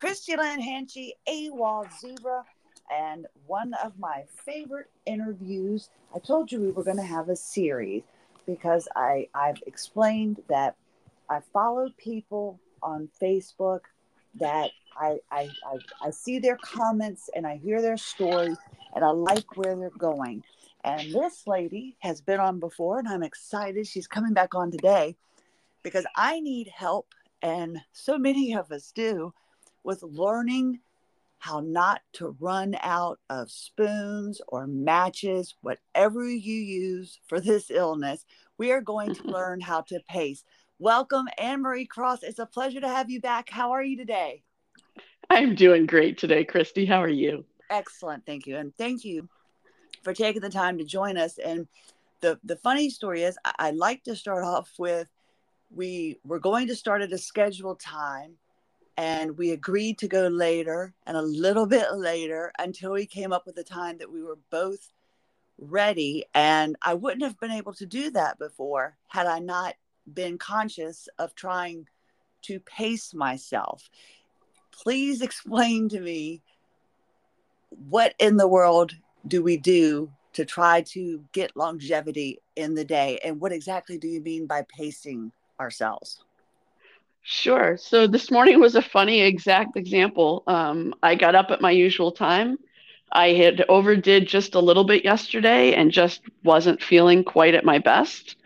Christie Lynn Hanchey, AWOL Zebra, and one of my favorite interviews. I told you we were going to have a series because I, I've explained that I followed people on Facebook that I, I, I, I see their comments and I hear their stories and I like where they're going. And this lady has been on before, and I'm excited she's coming back on today because I need help, and so many of us do, with learning how not to run out of spoons or matches, whatever you use for this illness. We are going to learn how to pace. Welcome, AnnMarie Cross. It's a pleasure to have you back. How are you today? I'm doing great today, Christie. How are you? Excellent. Thank you. And thank you for taking the time to join us. And the, the funny story is, I, I like to start off with we were going to start at a scheduled time and we agreed to go later and a little bit later until we came up with a time that we were both ready. And I wouldn't have been able to do that before had I not been conscious of trying to pace myself. Please explain to me what in the world do we do to try to get longevity in the day? And what exactly do you mean by pacing ourselves? Sure. So this morning was a funny exact example. Um, I got up at my usual time. I had overdid just a little bit yesterday and just wasn't feeling quite at my best.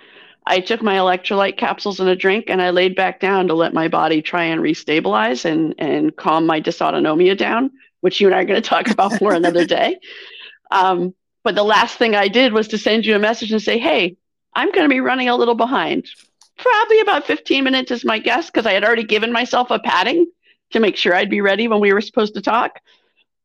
I took my electrolyte capsules and a drink and I laid back down to let my body try and restabilize and, and calm my dysautonomia down, which you and I are going to talk about more another day. Um, but the last thing I did was to send you a message and say, hey, I'm going to be running a little behind. Probably about 15 minutes is my guess because I had already given myself a padding to make sure I'd be ready when we were supposed to talk.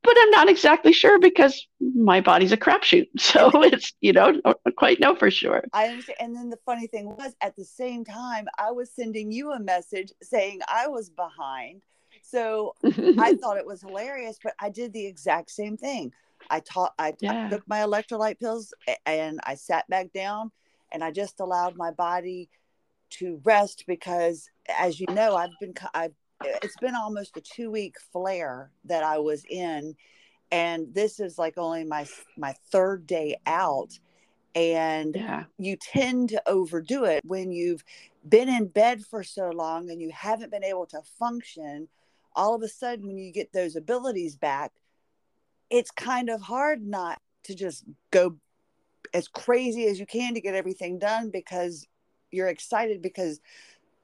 But I'm not exactly sure because my body's a crapshoot. So it's, you know, don't quite know for sure. I understand. And then the funny thing was, at the same time, I was sending you a message saying I was behind. So I thought it was hilarious, but I did the exact same thing. I taught, I, yeah. I took my electrolyte pills and I sat back down and I just allowed my body to rest because, as you know, I've been, I've, it's been almost a two week flare that I was in. And this is like only my, my third day out. And yeah. you tend to overdo it when you've been in bed for so long and you haven't been able to function. All of a sudden, when you get those abilities back, it's kind of hard not to just go as crazy as you can to get everything done because you're excited because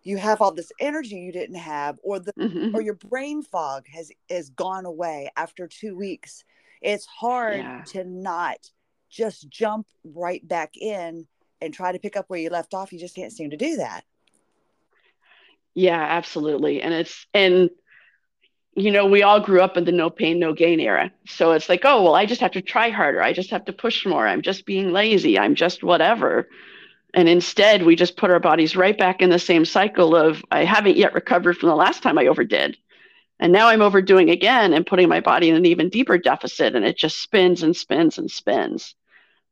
you have all this energy you didn't have or the mm-hmm. or your brain fog has is gone away after 2 weeks it's hard yeah. to not just jump right back in and try to pick up where you left off you just can't seem to do that yeah absolutely and it's and you know, we all grew up in the no pain, no gain era. So it's like, oh, well, I just have to try harder. I just have to push more. I'm just being lazy. I'm just whatever. And instead, we just put our bodies right back in the same cycle of, I haven't yet recovered from the last time I overdid. And now I'm overdoing again and putting my body in an even deeper deficit. And it just spins and spins and spins.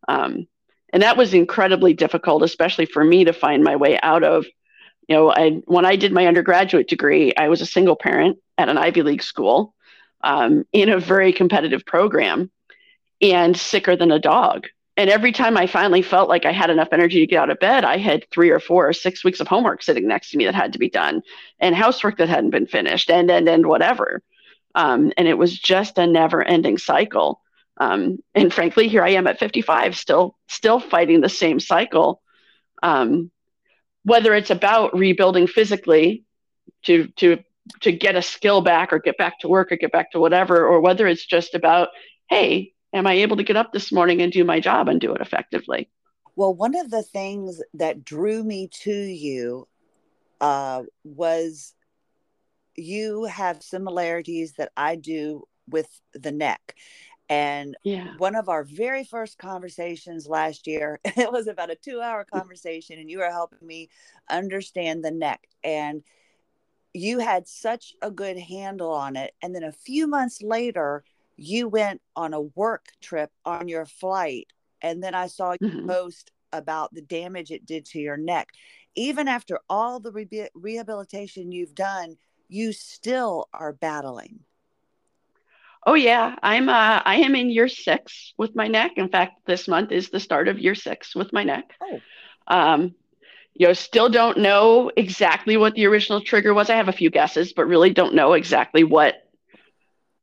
Um, and that was incredibly difficult, especially for me to find my way out of you know, I, when I did my undergraduate degree, I was a single parent at an Ivy League school um, in a very competitive program and sicker than a dog. And every time I finally felt like I had enough energy to get out of bed, I had three or four or six weeks of homework sitting next to me that had to be done and housework that hadn't been finished and, and, and whatever. Um, and it was just a never ending cycle. Um, and frankly, here I am at 55, still, still fighting the same cycle. Um, whether it's about rebuilding physically to to to get a skill back or get back to work or get back to whatever or whether it's just about hey am i able to get up this morning and do my job and do it effectively well one of the things that drew me to you uh, was you have similarities that i do with the neck and yeah. one of our very first conversations last year, it was about a two hour conversation, and you were helping me understand the neck. And you had such a good handle on it. And then a few months later, you went on a work trip on your flight. And then I saw you mm-hmm. post about the damage it did to your neck. Even after all the re- rehabilitation you've done, you still are battling. Oh yeah, I'm uh, I am in year six with my neck. In fact, this month is the start of year six with my neck. Oh. Um, you know, still don't know exactly what the original trigger was. I have a few guesses, but really don't know exactly what.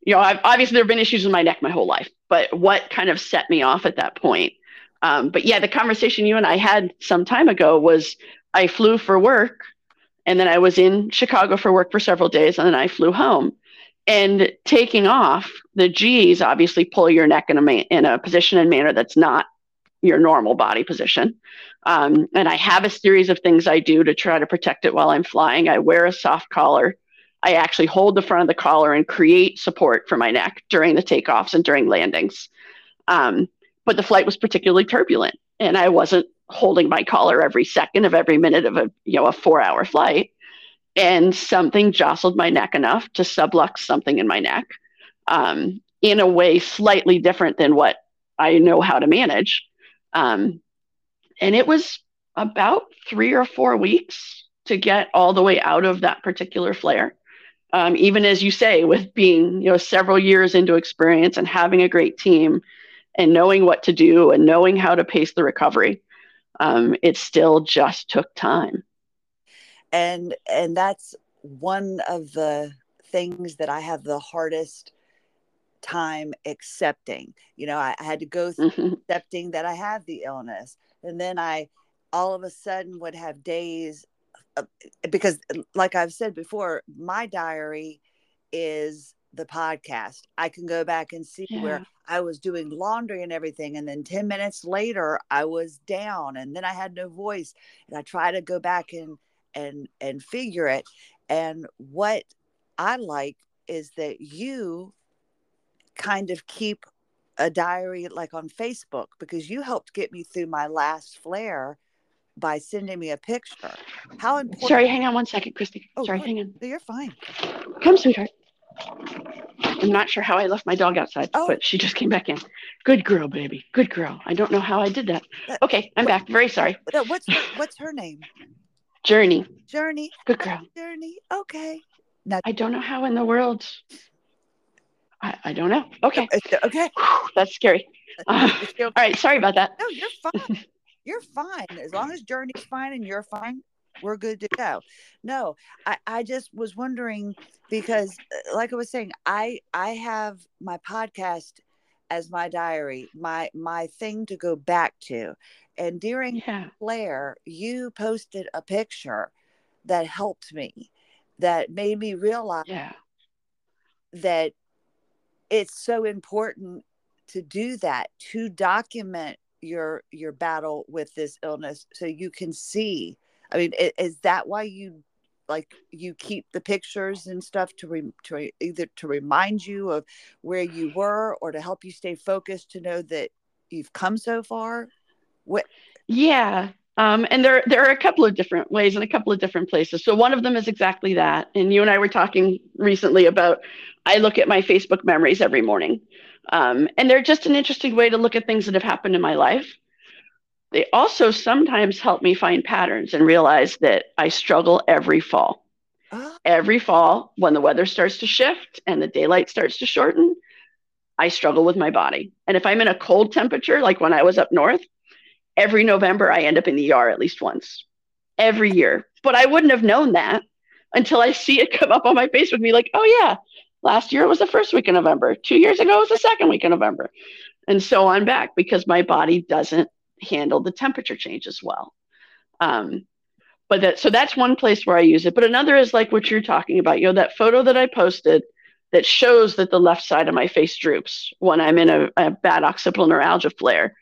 You know, I've, obviously there have been issues with my neck my whole life, but what kind of set me off at that point? Um, but yeah, the conversation you and I had some time ago was I flew for work, and then I was in Chicago for work for several days, and then I flew home. And taking off the g's obviously pull your neck in a in a position and manner that's not your normal body position. Um, and i have a series of things i do to try to protect it while i'm flying. I wear a soft collar i actually hold the front of the collar and create support for my neck during the takeoffs and during landings um, but the flight was particularly turbulent and i wasn't holding my collar every second of every minute of a you know a four hour flight and something jostled my neck enough to sublux something in my neck um, in a way slightly different than what I know how to manage. Um, and it was about three or four weeks to get all the way out of that particular flare. Um, even as you say, with being you know several years into experience and having a great team and knowing what to do and knowing how to pace the recovery, um, it still just took time. And and that's one of the things that i have the hardest time accepting. You know i, I had to go through mm-hmm. accepting that i have the illness. And then i all of a sudden would have days because like i've said before my diary is the podcast i can go back and see yeah. where i was doing laundry and everything and then 10 minutes later i was down and then i had no voice and i try to go back and and and figure it and what i like is that you kind of keep a diary like on facebook because you helped get me through my last flare by sending me a picture how important sorry hang on one second christie oh, sorry hang on you're fine come sweetheart I'm not sure how I left my dog outside, oh. but she just came back in. Good girl, baby. Good girl. I don't know how I did that. Okay, I'm back. Very sorry. What's her, what's her name? Journey. Journey. Good girl. Journey. Okay. Now, I don't know how in the world. I, I don't know. Okay. Okay. That's scary. Uh, all right. Sorry about that. No, you're fine. you're fine. As long as Journey's fine and you're fine, we're good to go. No, I, I just was wondering because uh, like I was saying, I I have my podcast as my diary, my my thing to go back to. And during yeah. Flare, you posted a picture that helped me, that made me realize yeah. that it's so important to do that, to document your your battle with this illness so you can see. I mean, is that why you like you keep the pictures and stuff to re, to either to remind you of where you were or to help you stay focused to know that you've come so far what? Yeah. Um, and there, there are a couple of different ways and a couple of different places. So one of them is exactly that. And you and I were talking recently about I look at my Facebook memories every morning. Um, and they're just an interesting way to look at things that have happened in my life. They also sometimes help me find patterns and realize that I struggle every fall. Oh. Every fall, when the weather starts to shift and the daylight starts to shorten, I struggle with my body. And if I'm in a cold temperature, like when I was up north, every November I end up in the ER at least once every year. But I wouldn't have known that until I see it come up on my face with me like, oh, yeah, last year it was the first week of November. Two years ago it was the second week of November. And so on back because my body doesn't handle the temperature change as well. Um, but that so that's one place where I use it. But another is like what you're talking about, you know, that photo that I posted that shows that the left side of my face droops when I'm in a, a bad occipital neuralgia flare.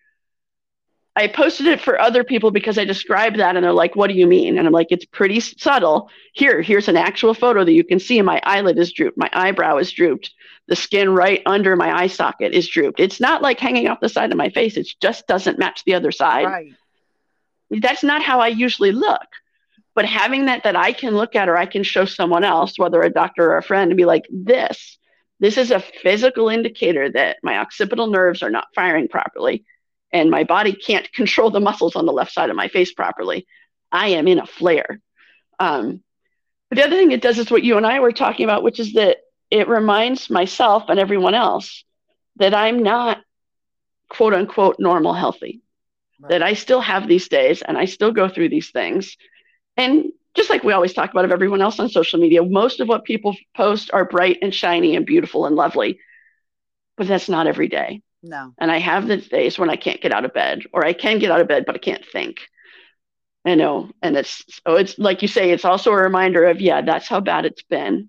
I posted it for other people because I described that and they're like, what do you mean? And I'm like, it's pretty subtle. Here, here's an actual photo that you can see. My eyelid is drooped. My eyebrow is drooped. The skin right under my eye socket is drooped. It's not like hanging off the side of my face. It just doesn't match the other side. Right. That's not how I usually look. But having that that I can look at or I can show someone else, whether a doctor or a friend, and be like, this, this is a physical indicator that my occipital nerves are not firing properly and my body can't control the muscles on the left side of my face properly, I am in a flare. Um, But the other thing it does is what you and I were talking about, which is that it reminds myself and everyone else that I'm not quote unquote normal healthy. Right. That I still have these days and I still go through these things. And just like we always talk about of everyone else on social media, most of what people post are bright and shiny and beautiful and lovely. But that's not every day. No. And I have the days when I can't get out of bed, or I can get out of bed, but I can't think. I know. And it's so it's like you say, it's also a reminder of, yeah, that's how bad it's been.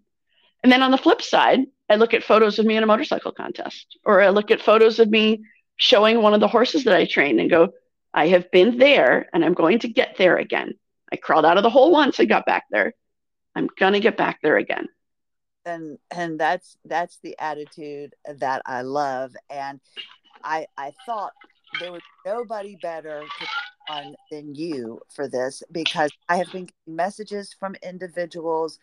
And then on the flip side, I look at photos of me in a motorcycle contest, or I look at photos of me showing one of the horses that I trained and go, I have been there and I'm going to get there again. I crawled out of the hole once and got back there. I'm gonna get back there again and and that's that's the attitude that I love. And I I thought there was nobody better on than you for this because I have been getting messages from individuals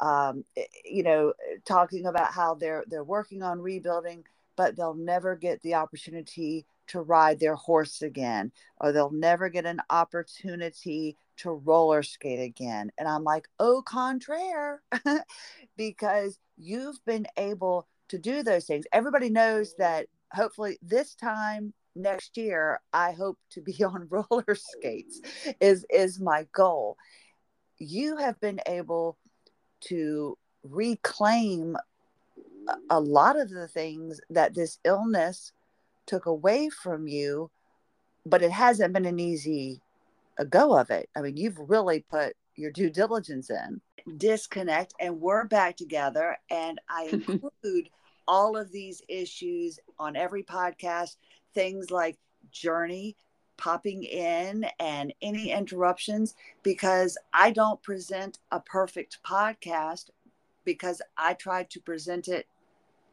um, eh, you know talking about how they're they're working on rebuilding but they'll never get the opportunity to ride their horse again or they'll never get an opportunity to roller skate again. And I'm like, au contraire, because you've been able to do those things. Everybody knows that hopefully this time next year, I hope to be on roller skates is is my goal. You have been able to reclaim a lot of the things that this illness took away from you, but it hasn't been an easy a go of it. I mean, you've really put your due diligence in. Disconnect, and we're back together. And I include all of these issues on every podcast, things like journey, popping in, and any interruptions, because I don't present a perfect podcast because I try to present it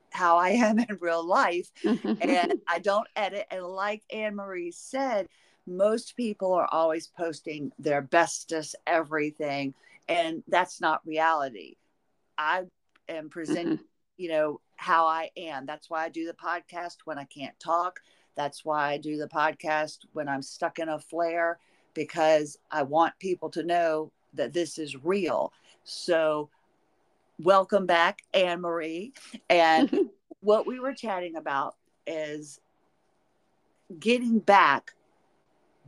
how I am in real life. and I don't edit. And like AnnMarie said, most people are always posting their bestest everything and that's not reality. I am presenting mm-hmm. you know how i am. That's why i do the podcast when i can't talk. That's why i do the podcast when i'm stuck in a flare because i want people to know that this is real. So welcome back AnnMarie and what we were chatting about is getting back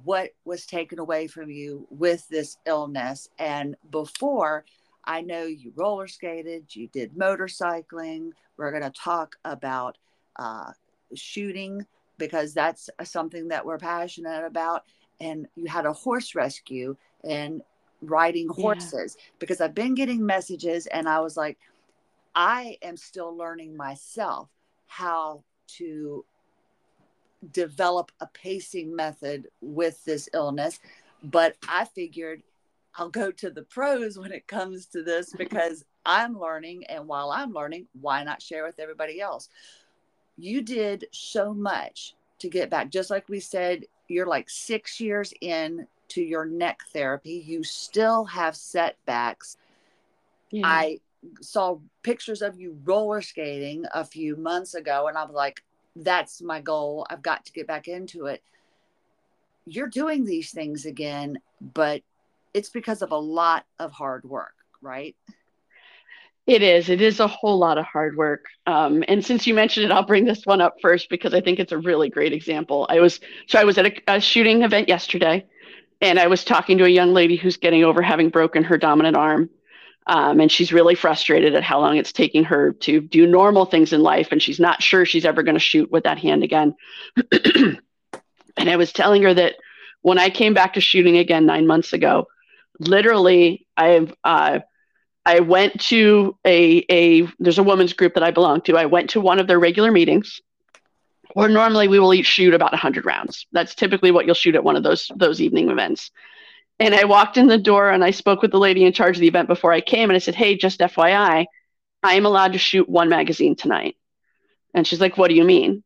what was taken away from you with this illness. And before, I know you roller skated, you did motorcycling. We're going to talk about uh, shooting because that's something that we're passionate about. And you had a horse rescue and riding horses yeah. because I've been getting messages and I was like, I am still learning myself how to develop a pacing method with this illness. But I figured I'll go to the pros when it comes to this because I'm learning. And while I'm learning, why not share with everybody else? You did so much to get back. Just like we said, you're like six years in to your neck therapy. You still have setbacks. Yeah. I saw pictures of you roller skating a few months ago, and I was like, that's my goal. I've got to get back into it. You're doing these things again, but it's because of a lot of hard work, right? It is. It is a whole lot of hard work. Um, and since you mentioned it, I'll bring this one up first because I think it's a really great example. I was so I was at a, a shooting event yesterday, and I was talking to a young lady who's getting over having broken her dominant arm, um, and she's really frustrated at how long it's taking her to do normal things in life. And she's not sure she's ever going to shoot with that hand again. and I was telling her that when I came back to shooting again nine months ago, literally, I've, uh, I went to a, a, there's a women's group that I belong to. I went to one of their regular meetings where normally we will each shoot about 100 rounds. That's typically what you'll shoot at one of those, those evening events. And I walked in the door and I spoke with the lady in charge of the event before I came and I said, Hey, just FYI, I am allowed to shoot one magazine tonight. And she's like, What do you mean?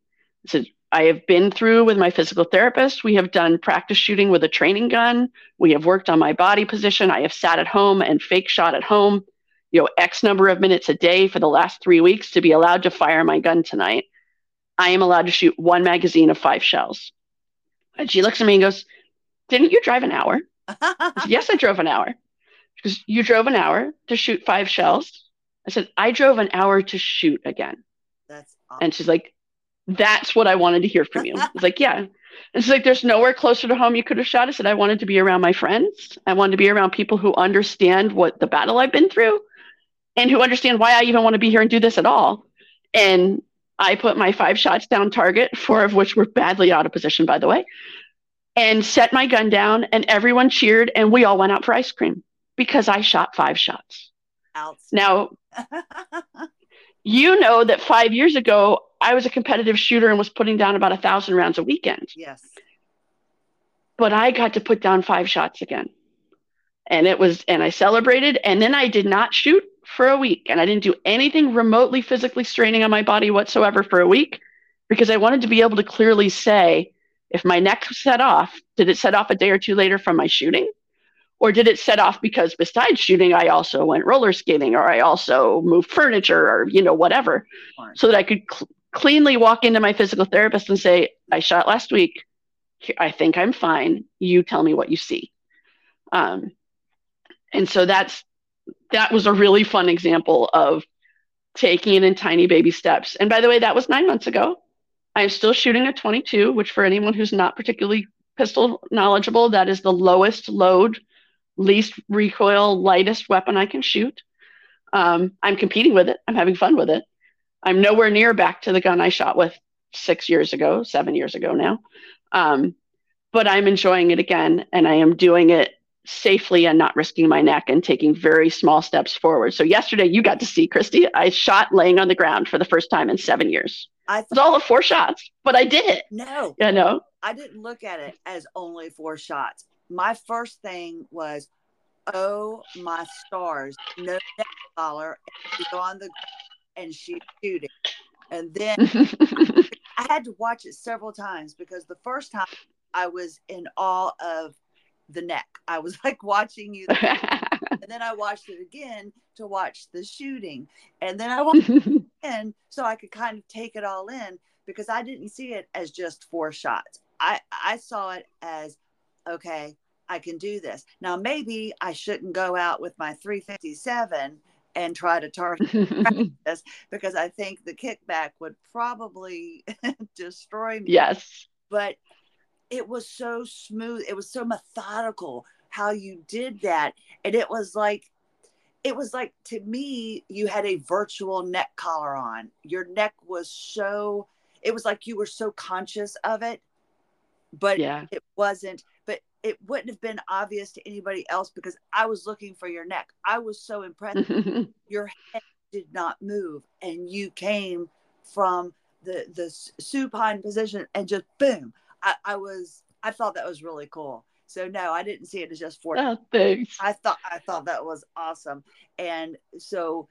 I said, I have been through with my physical therapist. We have done practice shooting with a training gun. We have worked on my body position. I have sat at home and fake shot at home, you know, X number of minutes a day for the last three weeks to be allowed to fire my gun tonight. I am allowed to shoot one magazine of five shells. And she looks at me and goes, Didn't you drive an hour? yes, I drove an hour. Because you drove an hour to shoot five shells. I said, I drove an hour to shoot again. That's And she's like, That's what I wanted to hear from you. I was like, Yeah. And she's like, There's nowhere closer to home you could have shot. I said, I wanted to be around my friends. I wanted to be around people who understand what the battle I've been through and who understand why I even want to be here and do this at all. And I put my five shots down target, four of which were badly out of position, by the way, and set my gun down, and everyone cheered, and we all went out for ice cream because I shot five shots. Now, you know that five years ago, I was a competitive shooter and was putting down about a thousand rounds a weekend. yes. But I got to put down five shots again. And it was, and I celebrated, and then I did not shoot for a week, and I didn't do anything remotely physically straining on my body whatsoever for a week because I wanted to be able to clearly say if my neck set off, did it set off a day or two later from my shooting? Or did it set off because besides shooting, I also went roller skating or I also moved furniture or, you know, whatever, so that I could cl- cleanly walk into my physical therapist and say, I shot last week. I think I'm fine. You tell me what you see. Um, and so that's that was a really fun example of taking it in tiny baby steps. And by the way, that was nine months ago. I'm still shooting a 22, which for anyone who's not particularly pistol knowledgeable, that is the lowest load, least recoil, lightest weapon I can shoot. Um, I'm competing with it. I'm having fun with it. I'm nowhere near back to the gun I shot with six years ago, seven years ago now. Um, but I'm enjoying it again, and I am doing it safely and not risking my neck and taking very small steps forward. So yesterday you got to see Christie. I shot laying on the ground for the first time in seven years. I It was all of four shots, but I did it. no, You know, I didn't look at it as only four shots. My first thing was, oh my stars, no neck collar, and she's on the and she's shooting. And then I had to watch it several times because the first time I was in awe of the neck. I was like watching you, and then I watched it again to watch the shooting, and then I watched again so I could kind of take it all in because I didn't see it as just four shots. I I saw it as okay, I can do this. Now maybe I shouldn't go out with my 357 and try to target this because I think the kickback would probably destroy me yes. but it was so smooth it was so methodical how you did that and it was like it was like to me you had a virtual neck collar on. Your neck was so it was like you were so conscious of it but Yeah. it wasn't but it wouldn't have been obvious to anybody else because i was looking for your neck. I was so impressed your head did not move and you came from the the supine position and just boom I, I was i thought that was really cool so no i didn't see it as just four oh, thanks. i thought i thought that was awesome. And so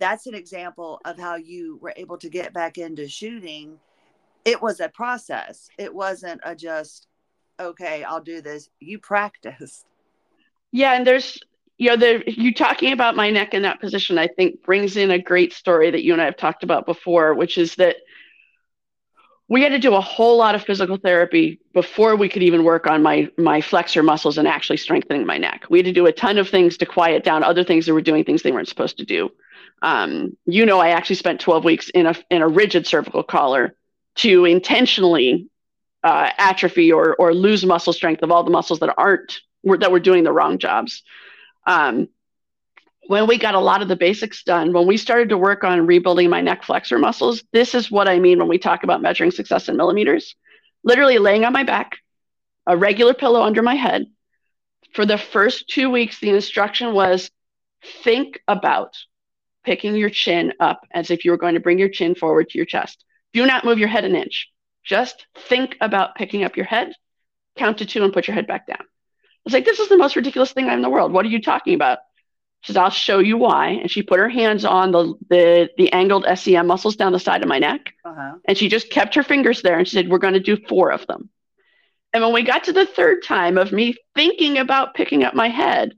that's an example of how you were able to get back into shooting. It was a process. It wasn't a just okay i'll do this. You practiced. Yeah, and there's you know the you talking about my neck in that position I think brings in a great story that you and I have talked about before, which is that we had to do a whole lot of physical therapy before we could even work on my my flexor muscles and actually strengthening my neck. We had to do a ton of things to quiet down other things that were doing things they weren't supposed to do. Um, you know, I actually spent 12 weeks in a in a rigid cervical collar to intentionally uh, atrophy or or lose muscle strength of all the muscles that aren't were, that were doing the wrong jobs. Um, when we got a lot of the basics done, when we started to work on rebuilding my neck flexor muscles, this is what I mean when we talk about measuring success in millimeters. Literally laying on my back, a regular pillow under my head. For the first two weeks, the instruction was think about picking your chin up as if you were going to bring your chin forward to your chest. Do not move your head an inch. Just think about picking up your head, count to two, and put your head back down. I was like, this is the most ridiculous thing in the world. What are you talking about? She says, I'll show you why. And she put her hands on the, the, the angled SCM muscles down the side of my neck. uh-huh And she just kept her fingers there and she said, We're going to do four of them. And when we got to the third time of me thinking about picking up my head,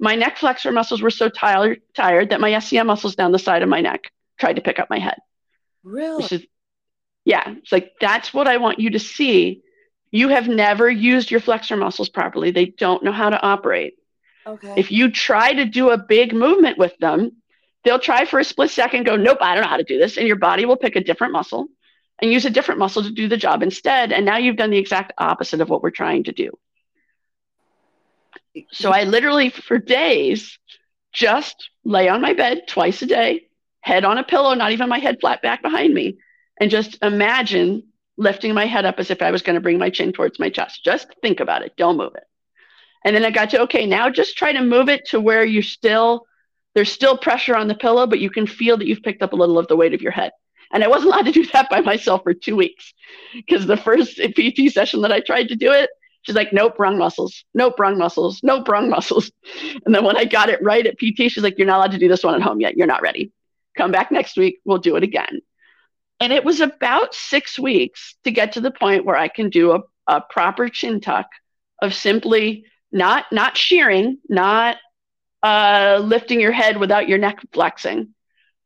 my neck flexor muscles were so tired, tired that my SCM muscles down the side of my neck tried to pick up my head. really is, yeah, it's like that's what I want you to see. You have never used your flexor muscles properly. They don't know how to operate. Okay. If you try to do a big movement with them, they'll try for a split second, go, nope, I don't know how to do this. And your body will pick a different muscle and use a different muscle to do the job instead. And now you've done the exact opposite of what we're trying to do. So I literally, for days, just lay on my bed twice a day, head on a pillow, not even my head flat back behind me, and just imagine lifting my head up as if I was going to bring my chin towards my chest. Just think about it. Don't move it. And then I got to, okay, now just try to move it to where you still, there's still pressure on the pillow, but you can feel that you've picked up a little of the weight of your head. And I wasn't allowed to do that by myself for two weeks because the first PT session that I tried to do it, she's like, nope, wrong muscles, nope, wrong muscles, nope, wrong muscles. And then when I got it right at PT, she's like, you're not allowed to do this one at home yet. You're not ready. Come back next week. We'll do it again. And it was about six weeks to get to the point where I can do a, a proper chin tuck of simply not not shearing, not uh, lifting your head without your neck flexing,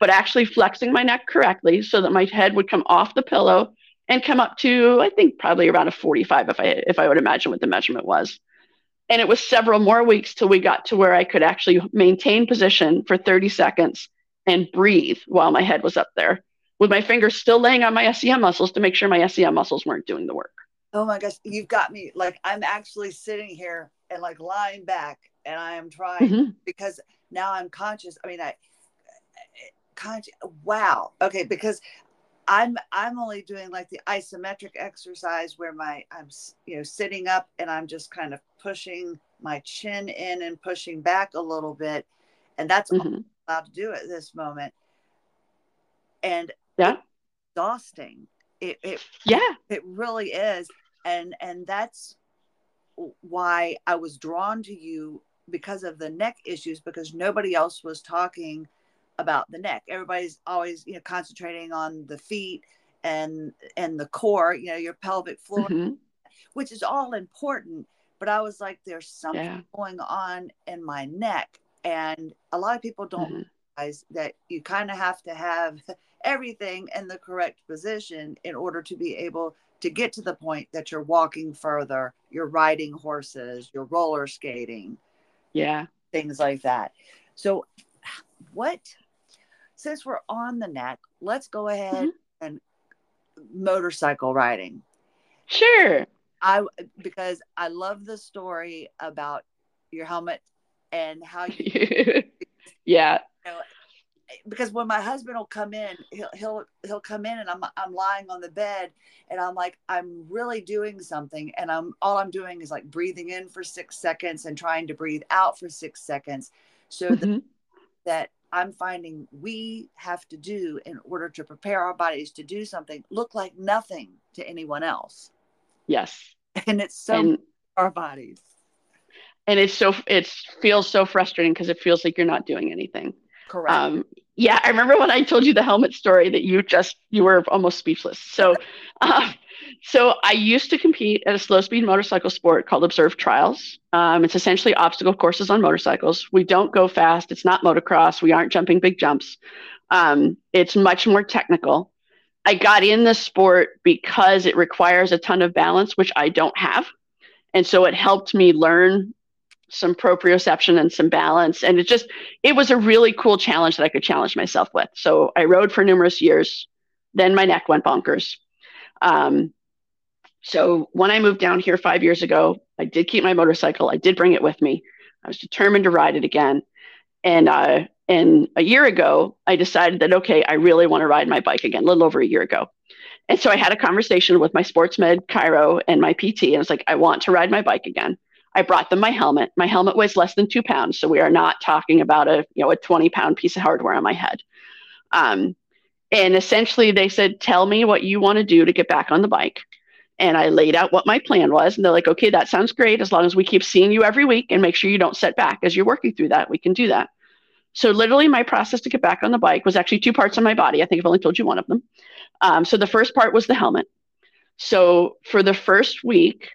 but actually flexing my neck correctly so that my head would come off the pillow and come up to I think probably around a 45 if I if I would imagine what the measurement was. And it was several more weeks till we got to where I could actually maintain position for 30 seconds and breathe while my head was up there with my fingers still laying on my SCM muscles to make sure my SCM muscles weren't doing the work. Oh my gosh, you've got me like I'm actually sitting here and like lying back and I am trying mm-hmm. because now I'm conscious. I mean, I conscious. Wow. Okay, because I'm I'm only doing like the isometric exercise where my I'm you know sitting up and I'm just kind of pushing my chin in and pushing back a little bit, and that's mm-hmm. all I'm allowed to do at this moment. And yeah, exhausting. It, it yeah, it really is, and and that's why I was drawn to you because of the neck issues because nobody else was talking about the neck. Everybody's always, you know, concentrating on the feet and and the core, you know, your pelvic floor, mm-hmm. which is all important. But I was like, there's something yeah. going on in my neck. And a lot of people don't mm-hmm. realize that you kind of have to have everything in the correct position in order to be able to get to the point that you're walking further, you're riding horses, you're roller skating. Yeah. Things like that. So, what, since we're on the neck, let's go ahead mm-hmm. and motorcycle riding. Sure. I, because I love the story about your helmet and how you, yeah. You know, because when my husband will come in, he'll he'll he'll come in and I'm I'm lying on the bed and I'm like I'm really doing something and I'm all I'm doing is like breathing in for 6 seconds and trying to breathe out for 6 seconds so mm-hmm. that, that I'm finding we have to do in order to prepare our bodies to do something look like nothing to anyone else. Yes. And it's so and, our bodies. And it's so it feels so frustrating because it feels like you're not doing anything. Correct. Um, yeah, I remember when I told you the helmet story that you just you were almost speechless. So, uh, so I used to compete at a slow speed motorcycle sport called observed Trials. Um, it's essentially obstacle courses on motorcycles. We don't go fast. It's not motocross. We aren't jumping big jumps. Um, it's much more technical. I got in the sport because it requires a ton of balance, which I don't have. And so it helped me learn some proprioception and some balance. And it just, it was a really cool challenge that I could challenge myself with. So I rode for numerous years. Then my neck went bonkers. Um, so when I moved down here five years ago, I did keep my motorcycle. I did bring it with me. I was determined to ride it again. And uh, and a year ago, I decided that okay, I really want to ride my bike again. A little over a year ago. And so I had a conversation with my sports med, Chiro, and my PT. And I was like, I want to ride my bike again. I brought them my helmet. My helmet weighs less than two pounds, so we are not talking about a you know a 20 pound piece of hardware on my head. Um, and essentially, they said, "Tell me what you want to do to get back on the bike." And I laid out what my plan was, and they're like, "Okay, that sounds great. As long as we keep seeing you every week and make sure you don't set back as you're working through that, we can do that." So literally, my process to get back on the bike was actually two parts on my body. I think I've only told you one of them. Um, so the first part was the helmet. So for the first week,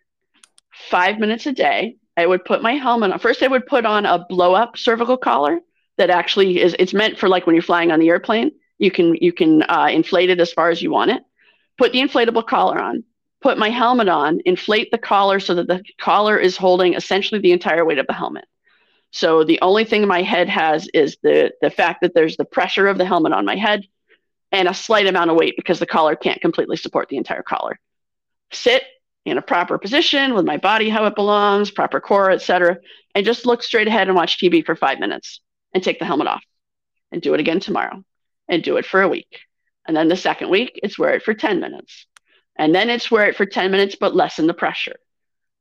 five minutes a day. I would put my helmet on. First, I would put on a blow up cervical collar that actually is it's meant for like when you're flying on the airplane. You can you can uh, inflate it as far as you want it. Put the inflatable collar on. Put my helmet on. Inflate the collar so that the collar is holding essentially the entire weight of the helmet. So the only thing my head has is the the fact that there's the pressure of the helmet on my head and a slight amount of weight because the collar can't completely support the entire collar. Sit in a proper position with my body how it belongs, proper core, etc., and just look straight ahead and watch TV for five minutes and take the helmet off and do it again tomorrow and do it for a week. And then the second week, it's wear it for 10 minutes. And then it's wear it for 10 minutes, but lessen the pressure.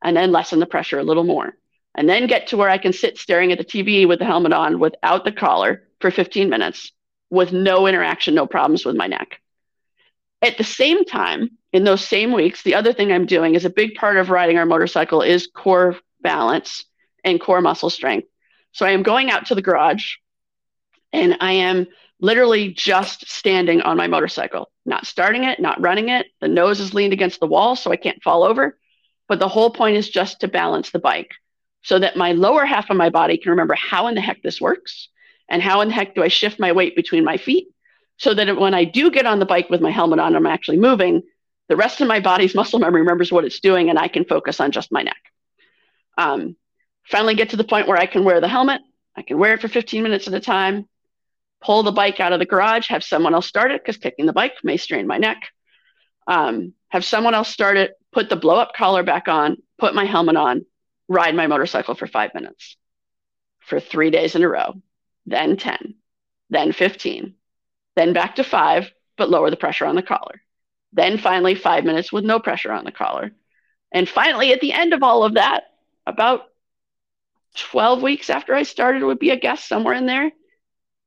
And then lessen the pressure a little more. And then get to where I can sit staring at the TV with the helmet on without the collar for 15 minutes with no interaction, no problems with my neck. At the same time, in those same weeks, the other thing I'm doing is a big part of riding our motorcycle is core balance and core muscle strength. So I am going out to the garage and I am literally just standing on my motorcycle, not starting it, not running it. The nose is leaned against the wall so I can't fall over. But the whole point is just to balance the bike so that my lower half of my body can remember how in the heck this works and how in the heck do I shift my weight between my feet so that when I do get on the bike with my helmet on, I'm actually moving. The rest of my body's muscle memory remembers what it's doing, and I can focus on just my neck. Um, finally, get to the point where I can wear the helmet. I can wear it for 15 minutes at a time, pull the bike out of the garage, have someone else start it because kicking the bike may strain my neck. Um, have someone else start it, put the blow up collar back on, put my helmet on, ride my motorcycle for five minutes for three days in a row, then 10, then 15, then back to five, but lower the pressure on the collar. Then finally, five minutes with no pressure on the collar. And finally, at the end of all of that, about 12 weeks after I started, would be a guess somewhere in there,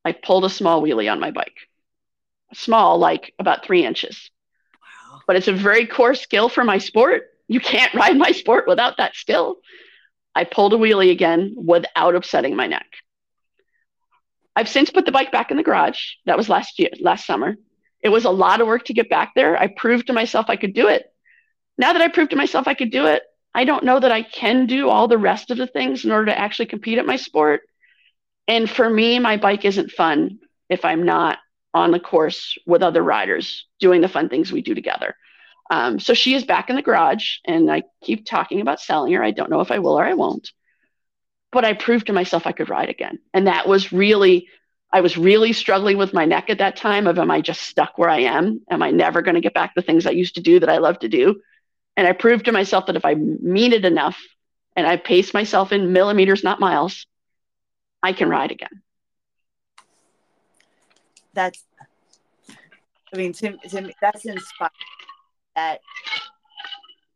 I pulled a small wheelie on my bike. Small, like about three inches. Wow. But it's a very core skill for my sport. You can't ride my sport without that skill. I pulled a wheelie again without upsetting my neck. I've since put the bike back in the garage. That was last year, last summer. It was a lot of work to get back there. I proved to myself I could do it. Now that I proved to myself I could do it, I don't know that I can do all the rest of the things in order to actually compete at my sport. And for me, my bike isn't fun if I'm not on the course with other riders doing the fun things we do together. Um, so she is back in the garage, and I keep talking about selling her. I don't know if I will or I won't. But I proved to myself I could ride again. And that was really, I was really struggling with my neck at that time of am I just stuck where I am? Am I never going to get back the things I used to do that I love to do? And I proved to myself that if I mean it enough and I pace myself in millimeters, not miles, I can ride again. That's, I mean, to, to me, that's inspiring that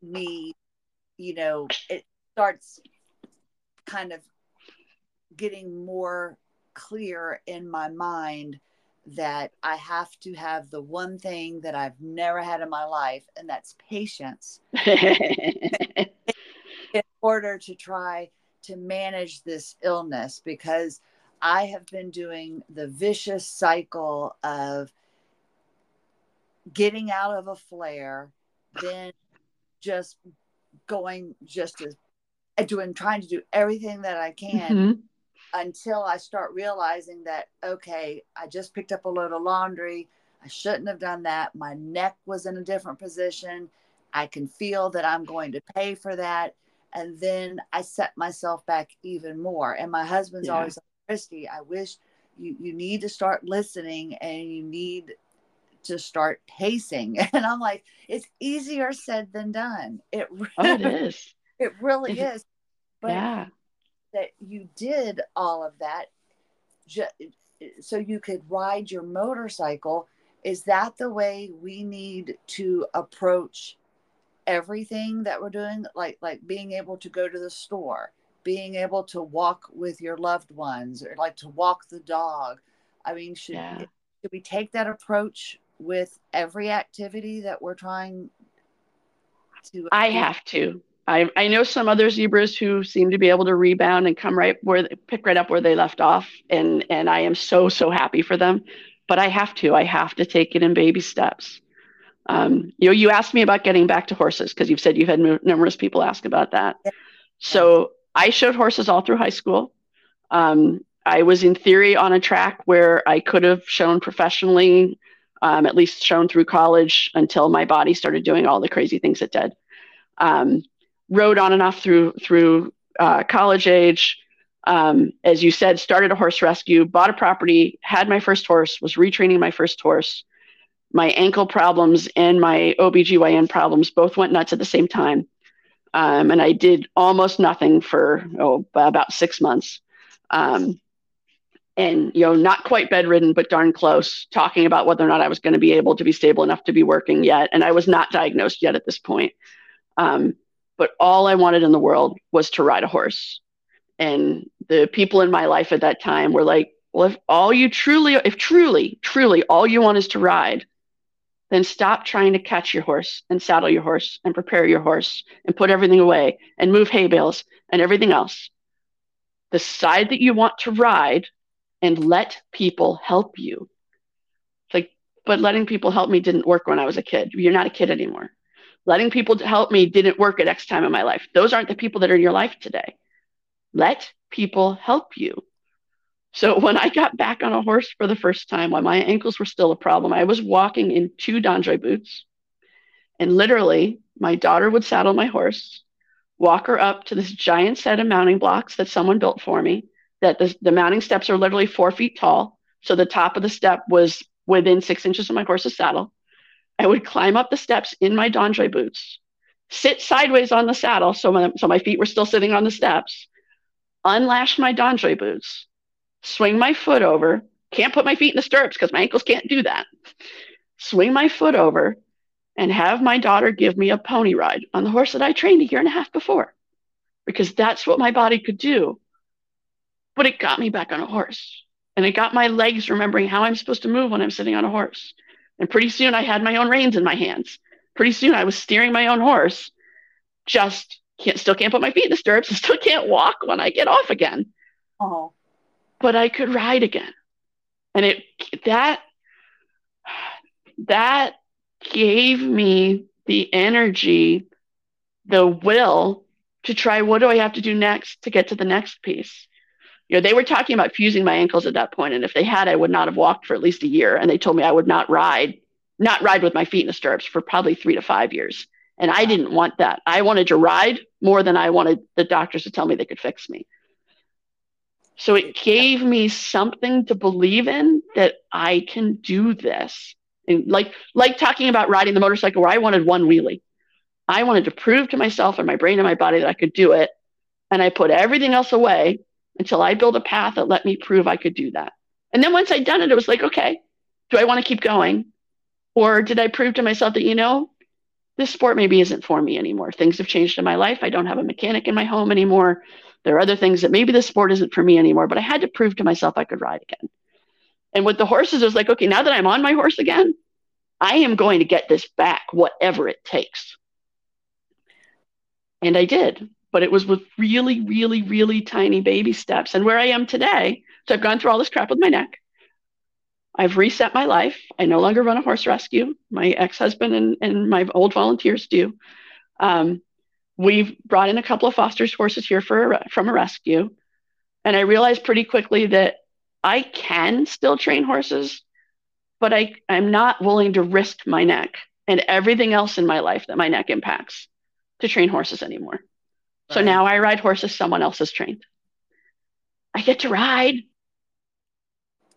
me, you know, it starts kind of getting more clear in my mind that I have to have the one thing that I've never had in my life, and that's patience in order to try to manage this illness because I have been doing the vicious cycle of getting out of a flare, then just going just as doing trying to do everything that I can mm-hmm. Until I start realizing that okay, I just picked up a load of laundry. I shouldn't have done that. My neck was in a different position. I can feel that I'm going to pay for that. And then I set myself back even more. And my husband's yeah. always like, Christie, I wish you, you need to start listening and you need to start pacing. And I'm like, it's easier said than done. It really, oh, it is. It really is. But yeah. That you did all of that just, so you could ride your motorcycle. Is that the way we need to approach everything that we're doing? Like like being able to go to the store, being able to walk with your loved ones, or like to walk the dog. I mean, should yeah. should we take that approach with every activity that we're trying to I have to. I, I know some other zebras who seem to be able to rebound and come right where they pick right up where they left off and and I am so so happy for them. But I have to I have to take it in baby steps. Um, you know you asked me about getting back to horses because you've said you've had m- numerous people ask about that. So I showed horses all through high school. Um, I was in theory on a track where I could have shown professionally um, at least shown through college until my body started doing all the crazy things it did. Um, rode on and off through through uh, college age. Um, as you said, started a horse rescue, bought a property, had my first horse, was retraining my first horse. My ankle problems and my OBGYN problems both went nuts at the same time. Um, and I did almost nothing for oh, about six months. Um, and you know not quite bedridden but darn close talking about whether or not i was going to be able to be stable enough to be working yet and i was not diagnosed yet at this point um, but all i wanted in the world was to ride a horse and the people in my life at that time were like well if all you truly if truly truly all you want is to ride then stop trying to catch your horse and saddle your horse and prepare your horse and put everything away and move hay bales and everything else decide that you want to ride and let people help you. Like, but letting people help me didn't work when I was a kid. You're not a kid anymore. Letting people help me didn't work at X time in my life. Those aren't the people that are in your life today. Let people help you. So when I got back on a horse for the first time, while my ankles were still a problem, I was walking in two DonJoy boots. And literally, my daughter would saddle my horse, walk her up to this giant set of mounting blocks that someone built for me, that the, the mounting steps are literally four feet tall. So the top of the step was within six inches of my horse's saddle. I would climb up the steps in my DonJoy boots, sit sideways on the saddle, so my, so my feet were still sitting on the steps, unlash my DonJoy boots, swing my foot over, can't put my feet in the stirrups because my ankles can't do that, swing my foot over, and have my daughter give me a pony ride on the horse that I trained a year and a half before, because that's what my body could do but it got me back on a horse. And it got my legs remembering how I'm supposed to move when I'm sitting on a horse. And pretty soon I had my own reins in my hands. Pretty soon I was steering my own horse. Just can't still can't put my feet in the stirrups and still can't walk when I get off again. Oh. But I could ride again. And it that that gave me the energy, the will to try what do I have to do next to get to the next piece you know, they were talking about fusing my ankles at that point, and if they had, I would not have walked for at least a year. And they told me I would not ride, not ride with my feet in the stirrups for probably three to five years. And I didn't want that. I wanted to ride more than I wanted the doctors to tell me they could fix me. So it gave me something to believe in that I can do this. And like like talking about riding the motorcycle where I wanted one wheelie. I wanted to prove to myself and my brain and my body that I could do it. And I put everything else away until I built a path that let me prove I could do that. And then once I'd done it, it was like, okay, do I want to keep going? Or did I prove to myself that, you know, this sport maybe isn't for me anymore? Things have changed in my life. I don't have a mechanic in my home anymore. There are other things that maybe this sport isn't for me anymore, but I had to prove to myself I could ride again. And with the horses, it was like, okay, now that I'm on my horse again, I am going to get this back, whatever it takes. And I did but it was with really, really, really tiny baby steps. And where I am today, so I've gone through all this crap with my neck. I've reset my life. I no longer run a horse rescue. My ex husband and, and my old volunteers do. Um, we've brought in a couple of foster's horses here for a, from a rescue. And I realized pretty quickly that I can still train horses, but I, I'm not willing to risk my neck and everything else in my life that my neck impacts to train horses anymore. So now I ride horses someone else has trained. I get to ride.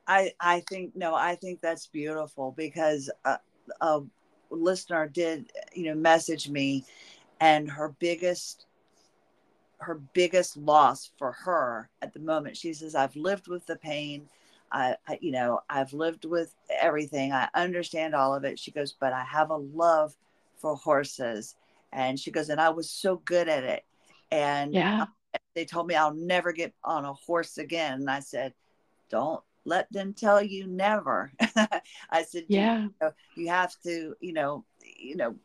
I I think no, I think that's beautiful because a, a listener did you know message me, and her biggest her biggest loss for her at the moment she says i've lived with the pain. I, I, you know i've lived with everything. I understand all of it. She goes but i have a love for horses. And she goes and i was so good at it and yeah. they told me I'll never get on a horse again. And I said, don't let them tell you never. I said, yeah, you, know, you have to, you know, you know,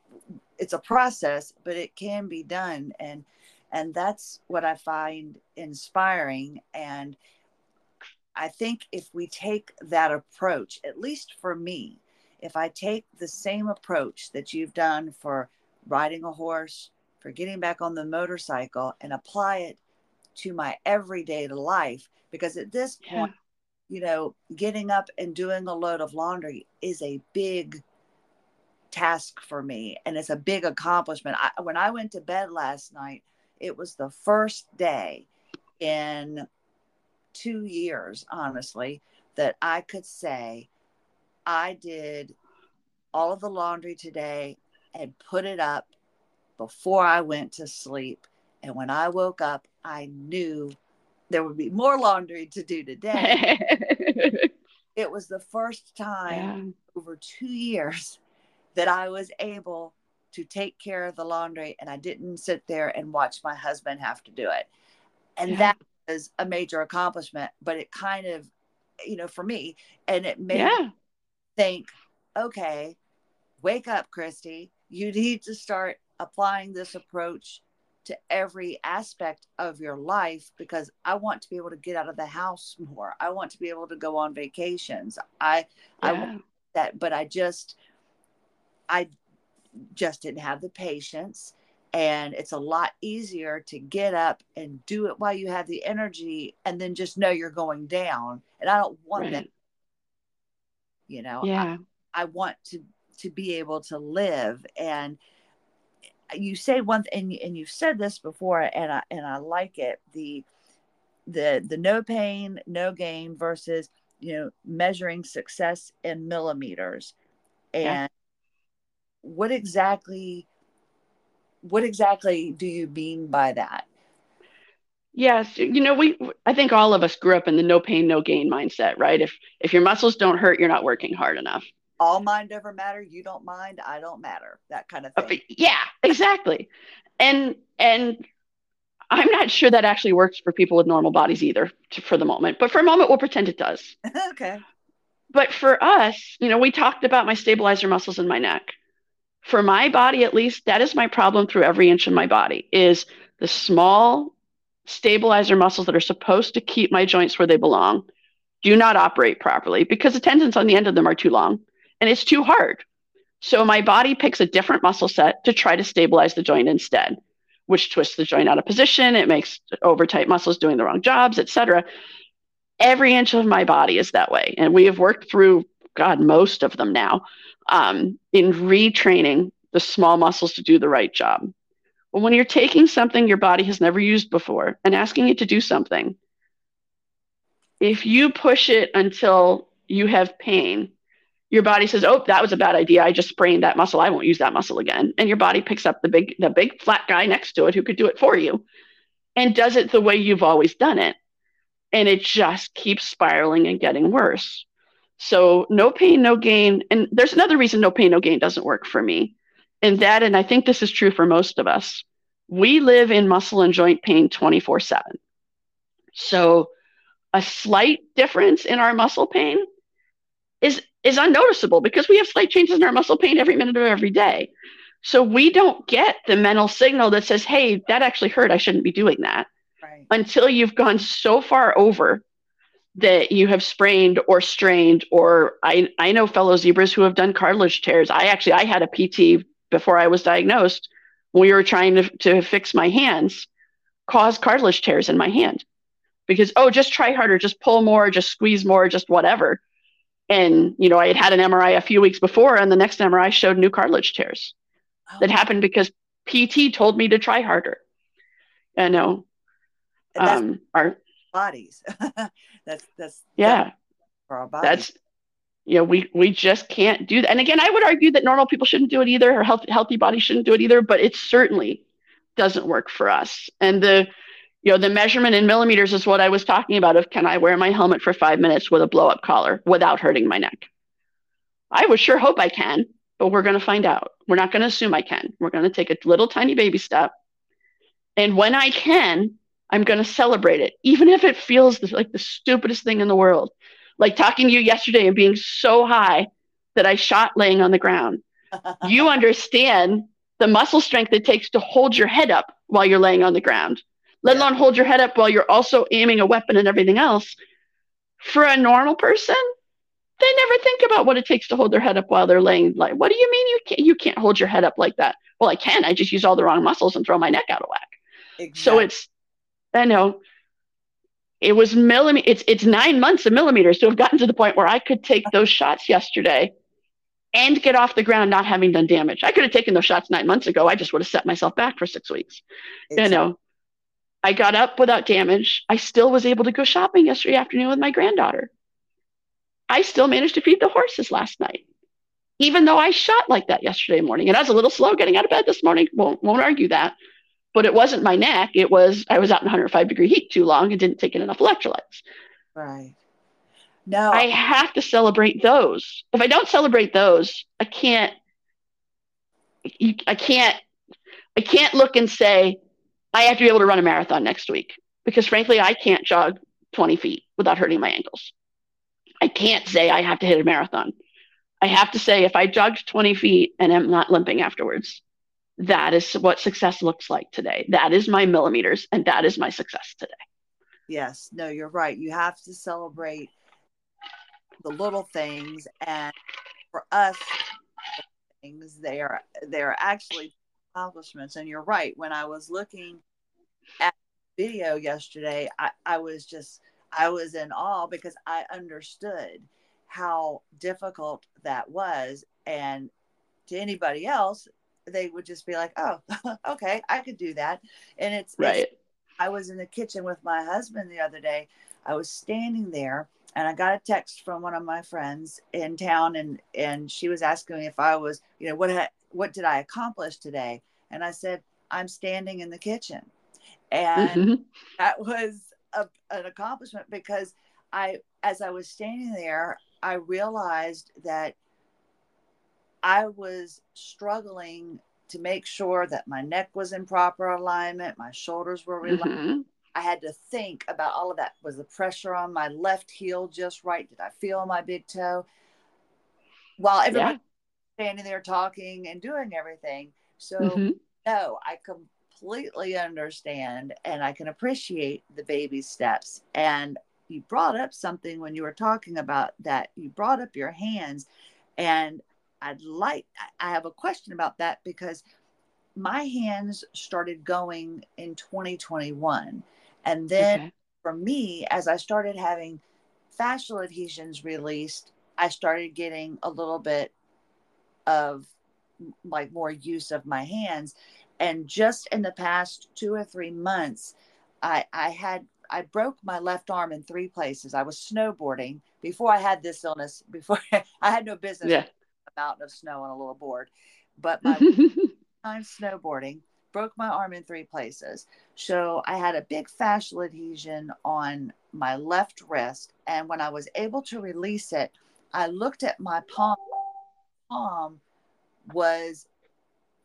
it's a process, but it can be done. And, and that's what I find inspiring. And I think if we take that approach, at least for me, if I take the same approach that you've done for riding a horse, for getting back on the motorcycle and apply it to my everyday life because at this point yeah. you know getting up and doing a load of laundry is a big task for me and it's a big accomplishment I, when i went to bed last night it was the first day in two years, honestly, that I could say I did all of the laundry today and put it up before I went to sleep. And when I woke up, I knew there would be more laundry to do today. it was the first time yeah. over two years that I was able to take care of the laundry and I didn't sit there and watch my husband have to do it. And yeah. that was a major accomplishment, but it kind of, you know, for me, and it made yeah. me think, okay, wake up, Christie. You need to start applying this approach to every aspect of your life because I want to be able to get out of the house more. I want to be able to go on vacations. I yeah. I want that, but I just I just didn't have the patience. And it's a lot easier to get up and do it while you have the energy and then just know you're going down. And I don't want right. that. You know, yeah. I, I want to to be able to live and you say one th- and, and you've said this before and I and I like it the the the no pain no gain versus you know measuring success in millimeters. And yeah what exactly what exactly do you mean by that? Yes you know we i think all of us grew up in the no pain no gain mindset right? If if your muscles don't hurt you're not working hard enough all mind over matter you don't mind i don't matter that kind of thing. yeah exactly. And and i'm not sure that actually works for people with normal bodies either to, for the moment but for a moment we'll pretend it does. Okay. But for us you know we talked about my stabilizer muscles in my neck. For my body at least that is my problem through every inch of my body is the small stabilizer muscles that are supposed to keep my joints where they belong do not operate properly because the tendons on the end of them are too long and it's too hard. So my body picks a different muscle set to try to stabilize the joint instead which twists the joint out of position. It makes over tight muscles doing the wrong jobs etc every inch of my body is that way. And we have worked through god most of them now um, in retraining the small muscles to do the right job. But when you're taking something your body has never used before and asking it to do something, if you push it until you have pain, your body says, "Oh, that was a bad idea. I just sprained that muscle. I won't use that muscle again." And your body picks up the big the big flat guy next to it who could do it for you and does it the way you've always done it. And it just keeps spiraling and getting worse. So no pain, no gain. And there's another reason no pain, no gain doesn't work for me. And that, and I think this is true for most of us, we live in muscle and joint pain 24 7. So a slight difference in our muscle pain is is unnoticeable because we have slight changes in our muscle pain every minute of every day. So we don't get the mental signal that says, hey, that actually hurt. I shouldn't be doing that. Right. Until you've gone so far over that you have sprained or strained or I, I know fellow zebras who have done cartilage tears i actually i had a pt before i was diagnosed we were trying to, to fix my hands cause cartilage tears in my hand because oh just try harder just pull more just squeeze more just whatever and you know i had had an mri a few weeks before and the next mri showed new cartilage tears oh. that happened because pt told me to try harder i know um, our bodies that's that's yeah for our bodies. That's you know we we just can't do that. And again, I would argue that normal people shouldn't do it either, or healthy healthy bodies shouldn't do it either. But it certainly doesn't work for us. And the you know the measurement in millimeters is what I was talking about. Of can I wear my helmet for five minutes with a blow up collar without hurting my neck? I would sure hope I can, but we're going to find out. We're not going to assume I can. We're going to take a little tiny baby step. And when I can, I'm going to celebrate it, even if it feels like the stupidest thing in the world. Like talking to you yesterday and being so high that I shot laying on the ground. you understand the muscle strength it takes to hold your head up while you're laying on the ground, let alone hold your head up while you're also aiming a weapon and everything else. For a normal person, they never think about what it takes to hold their head up while they're laying. Like, what do you mean you can't, you can't hold your head up like that? Well, I can. I just use all the wrong muscles and throw my neck out of whack. Exactly. So it's I know it was millimeter. It's it's nine months of millimeters to have gotten to the point where I could take those shots yesterday and get off the ground not having done damage. I could have taken those shots nine months ago. I just would have set myself back for six weeks. Exactly. You know, I got up without damage. I still was able to go shopping yesterday afternoon with my granddaughter. I still managed to feed the horses last night, even though I shot like that yesterday morning. And I was a little slow getting out of bed this morning. Won't, won't argue that. But it wasn't my neck. It was I was out in 105 degree heat too long and didn't take in enough electrolytes. Right. No. I have to celebrate those. If I don't celebrate those, I can't. I can't. I can't look and say I have to be able to run a marathon next week because, frankly, I can't jog 20 feet without hurting my ankles. I can't say I have to hit a marathon. I have to say if I jogged 20 feet and am not limping afterwards, that is what success looks like today. That is my millimeters, and that is my success today. Yes, no, you're right. You have to celebrate the little things, and for us, things they are they are actually accomplishments. And you're right. When I was looking at video yesterday, I, I was just I was in awe because I understood how difficult that was, and to anybody else, they would just be like, "Oh, okay, I could do that." And it's right. It's, I was in the kitchen with my husband the other day. I was standing there and I got a text from one of my friends in town and and she was asking me if I was, you know, what what did I accomplish today? And I said, I'm standing in the kitchen. And mm-hmm. that was a, an accomplishment because I as I was standing there, I realized that I was struggling to make sure that my neck was in proper alignment, my shoulders were relaxed. Mm-hmm. I had to think about all of that. Was the pressure on my left heel just right? Did I feel my big toe? While everybody yeah. Standing there talking and doing everything. So mm-hmm. no, I completely understand and I can appreciate the baby steps. And you brought up something when you were talking about that. You brought up your hands and I'd like, I have a question about that because my hands started going in 2021. And then okay. for me, as I started having fascial adhesions released, I started getting a little bit of like more use of my hands. And just in the past two or three months, I, I had I broke my left arm in three places. I was snowboarding before I had this illness. Before I had no business yeah mountain of snow on a little board. But my time snowboarding broke my arm in three places. So I had a big fascial adhesion on my left wrist. And when I was able to release it, I looked at my palm. Palm was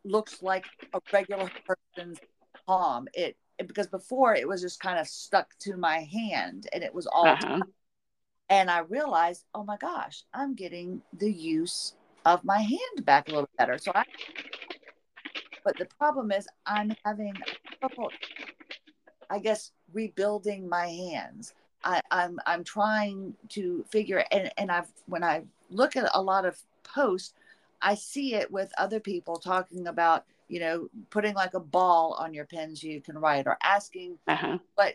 looks like a regular person's palm. It, it because before it was just kind of stuck to my hand and it was all uh-huh. and I realized, oh my gosh, I'm getting the use of my hand back a little better. So I, but the problem is I'm having trouble, I guess, rebuilding my hands. I, I'm I'm trying to figure and and I've when I look at a lot of posts, I see it with other people talking about you know putting like a ball on your pens you can write or asking uh-huh. what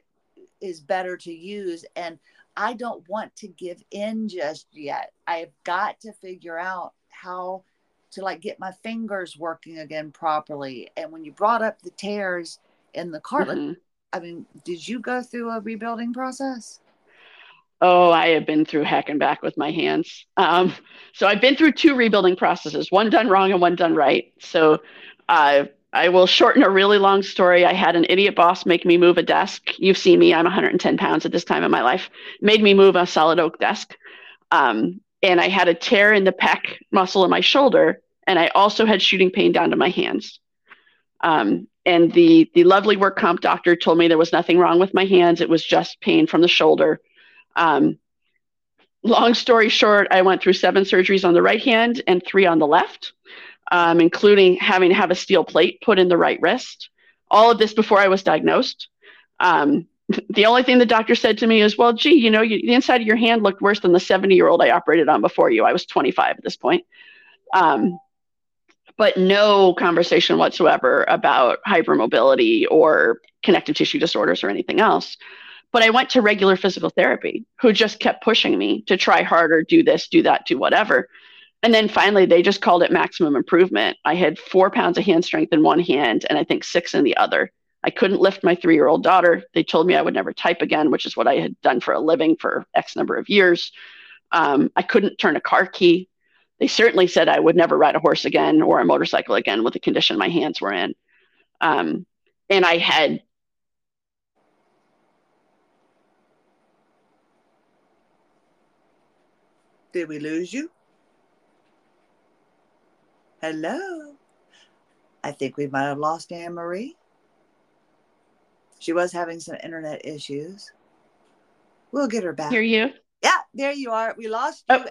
is better to use and I don't want to give in just yet. I've got to figure out how to like get my fingers working again properly. And when you brought up the tears in the cartilage, mm-hmm. I mean, did you go through a rebuilding process? Oh, I have been through heck and back with my hands. Um, so I've been through two rebuilding processes, one done wrong and one done right. So uh, I will shorten a really long story. I had an idiot boss make me move a desk. You've seen me, I'm 110 pounds at this time in my life, made me move a solid oak desk. Um, and I had a tear in the pec muscle in my shoulder, and I also had shooting pain down to my hands. Um, and the the lovely work comp doctor told me there was nothing wrong with my hands; it was just pain from the shoulder. Um, long story short, I went through seven surgeries on the right hand and three on the left, um, including having to have a steel plate put in the right wrist. All of this before I was diagnosed. Um, the only thing the doctor said to me is, well, gee, you know, you, the inside of your hand looked worse than the 70 year old I operated on before you. I was 25 at this point. Um, but no conversation whatsoever about hypermobility or connective tissue disorders or anything else. But I went to regular physical therapy who just kept pushing me to try harder, do this, do that, do whatever. And then finally, they just called it maximum improvement. I had four pounds of hand strength in one hand and I think six in the other I couldn't lift my three year old daughter. They told me I would never type again, which is what I had done for a living for X number of years. Um, I couldn't turn a car key. They certainly said I would never ride a horse again or a motorcycle again with the condition my hands were in. Um, and I had Did we lose you? Hello. I think we might have lost AnnMarie. She was having some internet issues. We'll get her back. Hear you? Yeah, there you are. We lost you.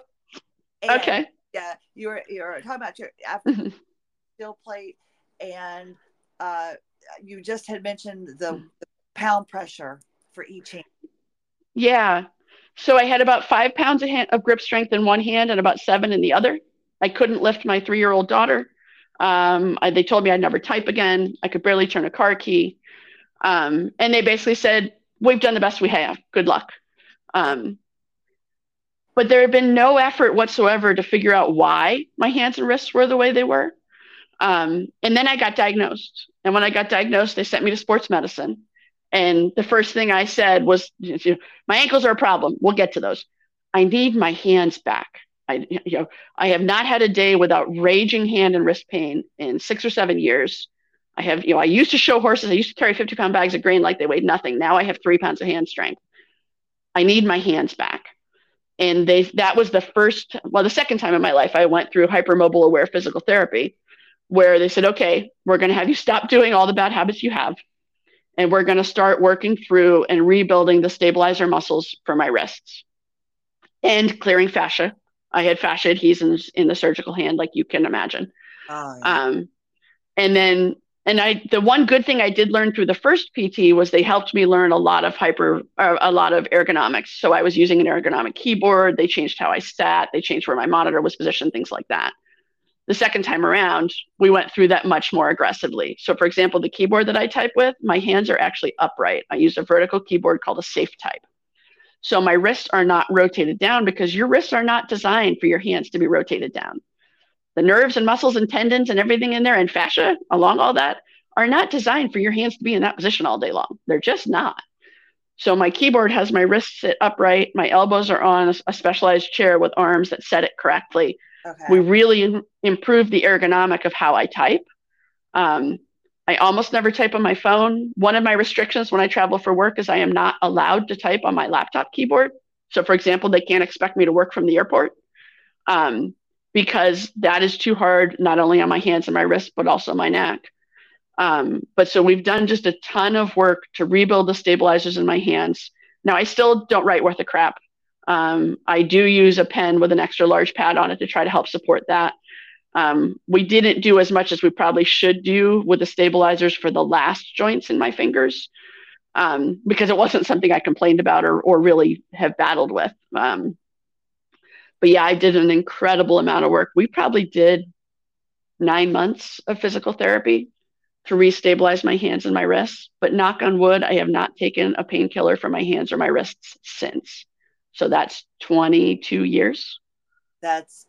Oh, okay. Yeah, you were you were talking about your after mm-hmm. steel plate, and uh, you just had mentioned the, the pound pressure for each hand. Yeah. So I had about five pounds of, hand, of grip strength in one hand and about seven in the other. I couldn't lift my three year old daughter. Um, I, they told me I'd never type again. I could barely turn a car key. Um, and they basically said, We've done the best we have. Good luck. Um, but there had been no effort whatsoever to figure out why my hands and wrists were the way they were. Um, and then I got diagnosed. And when I got diagnosed, they sent me to sports medicine. And the first thing I said was, "My ankles are a problem. We'll get to those. I need my hands back. I, you know, I have not had a day without raging hand and wrist pain in six or seven years. I have, you know, I used to show horses. I used to carry 50 pound bags of grain like they weighed nothing. Now I have three pounds of hand strength. I need my hands back. And they, that was the first, well, the second time in my life I went through hypermobile aware physical therapy, where they said, okay, we're going to have you stop doing all the bad habits you have and we're going to start working through and rebuilding the stabilizer muscles for my wrists and clearing fascia. I had fascia adhesions in the surgical hand, like you can imagine. Oh, yeah. um, and then, and I, the one good thing I did learn through the first PT was they helped me learn a lot of hyper, uh, a lot of ergonomics. So I was using an ergonomic keyboard. They changed how I sat. They changed where my monitor was positioned, things like that the second time around, we went through that much more aggressively. So, for example, the keyboard that I type with, my hands are actually upright. I use a vertical keyboard called a SafeType. So, my wrists are not rotated down because your wrists are not designed for your hands to be rotated down. The nerves and muscles and tendons and everything in there and fascia along all that are not designed for your hands to be in that position all day long. They're just not. So, my keyboard has my wrists sit upright, my elbows are on a specialized chair with arms that set it correctly Okay. We really improved the ergonomic of how I type. Um, I almost never type on my phone. One of my restrictions when I travel for work is I am not allowed to type on my laptop keyboard. So, for example, they can't expect me to work from the airport um, because that is too hard, not only on my hands and my wrists, but also my neck. Um, but so we've done just a ton of work to rebuild the stabilizers in my hands. Now, I still don't write worth a crap. Um, I do use a pen with an extra large pad on it to try to help support that. Um, we didn't do as much as we probably should do with the stabilizers for the last joints in my fingers um, because it wasn't something I complained about or, or really have battled with. Um, but yeah, I did an incredible amount of work. We probably did nine months of physical therapy to restabilize my hands and my wrists. But knock on wood, I have not taken a painkiller for my hands or my wrists since. So that's 22 years. That's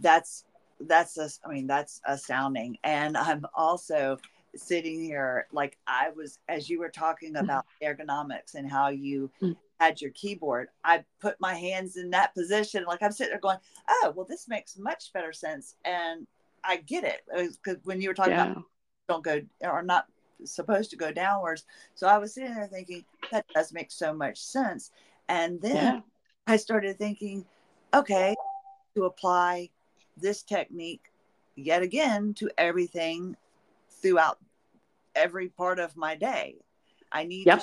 that's that's a, I mean that's astounding. And I'm also sitting here like I was as you were talking mm. about ergonomics and how you mm. had your keyboard. I put my hands in that position like I'm sitting there going, "Oh, well this makes much better sense." And I get it because when you were talking yeah. about don't go or not supposed to go downwards. So I was sitting there thinking that does make so much sense. And then yeah. I started thinking, okay, to apply this technique yet again to everything throughout every part of my day. I need yep.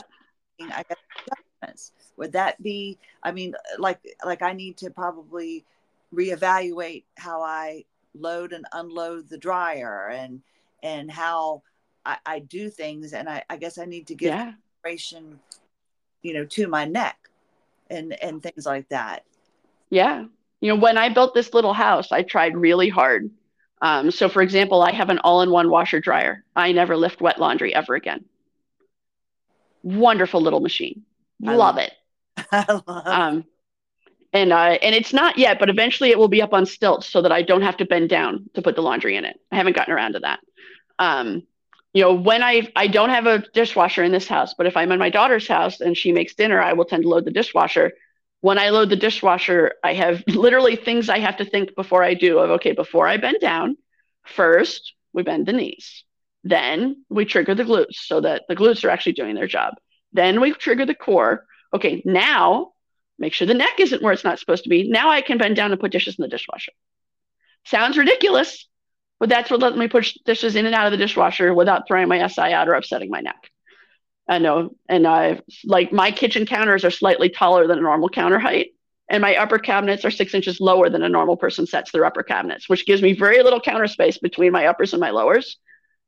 to, I got adjustments. Would that be, I mean, like, like I need to probably reevaluate how I load and unload the dryer and, and how I, I do things. And I, I guess I need to give yeah. you know, to my neck and and things like that. Yeah. You know when i built this little house i tried really hard. Um, so for example i have an all-in-one washer dryer. I never lift wet laundry ever again. Wonderful little machine. Love, love it. Love um, and uh, and it's not yet but eventually it will be up on stilts so that i don't have to bend down to put the laundry in it. I haven't gotten around to that. Um, you know, when I I don't have a dishwasher in this house, but if I'm in my daughter's house and she makes dinner, I will tend to load the dishwasher. When I load the dishwasher, I have literally things I have to think before I do of okay, before I bend down, first we bend the knees. Then we trigger the glutes so that the glutes are actually doing their job. Then we trigger the core. Okay, now make sure the neck isn't where it's not supposed to be. Now I can bend down and put dishes in the dishwasher. Sounds ridiculous, but that's what lets me push dishes in and out of the dishwasher without throwing my SI out or upsetting my neck. I know. And I like my kitchen counters are slightly taller than a normal counter height. And my upper cabinets are six inches lower than a normal person sets their upper cabinets, which gives me very little counter space between my uppers and my lowers.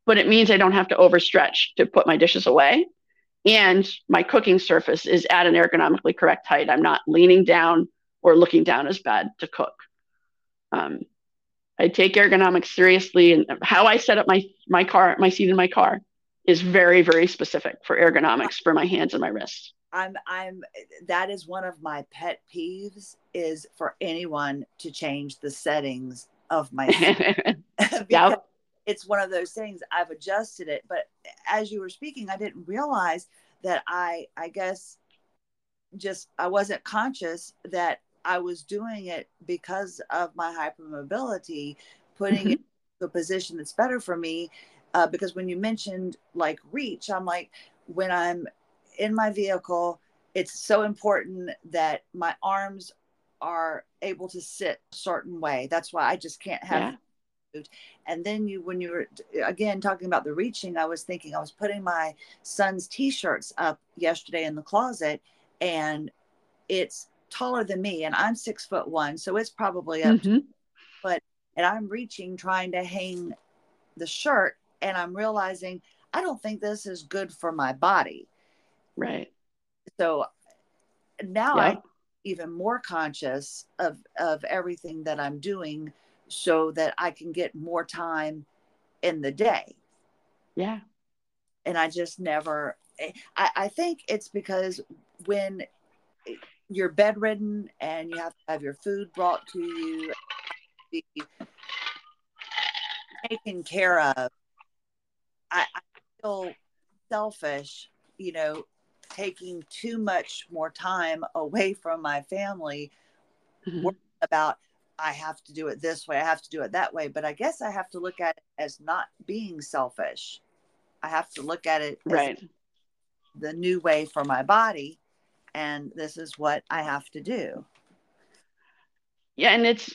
But it means I don't have to overstretch to put my dishes away. And my cooking surface is at an ergonomically correct height. I'm not leaning down or looking down as bad to cook. Um, I take ergonomics seriously, and how I set up my my car, my seat in my car, is very very specific for ergonomics for my hands and my wrists. I'm I'm that is one of my pet peeves is for anyone to change the settings of my yeah. it's one of those things I've adjusted it, but as you were speaking, I didn't realize that I I guess just I wasn't conscious that I was doing it because of my hypermobility, putting mm-hmm. it to a position that's better for me. Uh, because when you mentioned like reach, I'm like, when I'm in my vehicle, it's so important that my arms are able to sit a certain way. That's why I just can't have. Yeah. And then you, when you were again talking about the reaching, I was thinking I was putting my son's t-shirts up yesterday in the closet, and it's taller than me and I'm six foot one. So it's probably up mm-hmm. but and I'm reaching trying to hang the shirt and I'm realizing I don't think this is good for my body. Right. So now I'm even more conscious of of everything that I'm doing so that I can get more time in the day. Yeah. And I just never I, I think it's because when you're bedridden and you have to have your food brought to you, be taken care of. I, I feel selfish, you know, taking too much more time away from my family mm-hmm. about I have to do it this way, I have to do it that way. But I guess I have to look at it as not being selfish. I have to look at it right the new way for my body and this is what I have to do. Yeah, and it's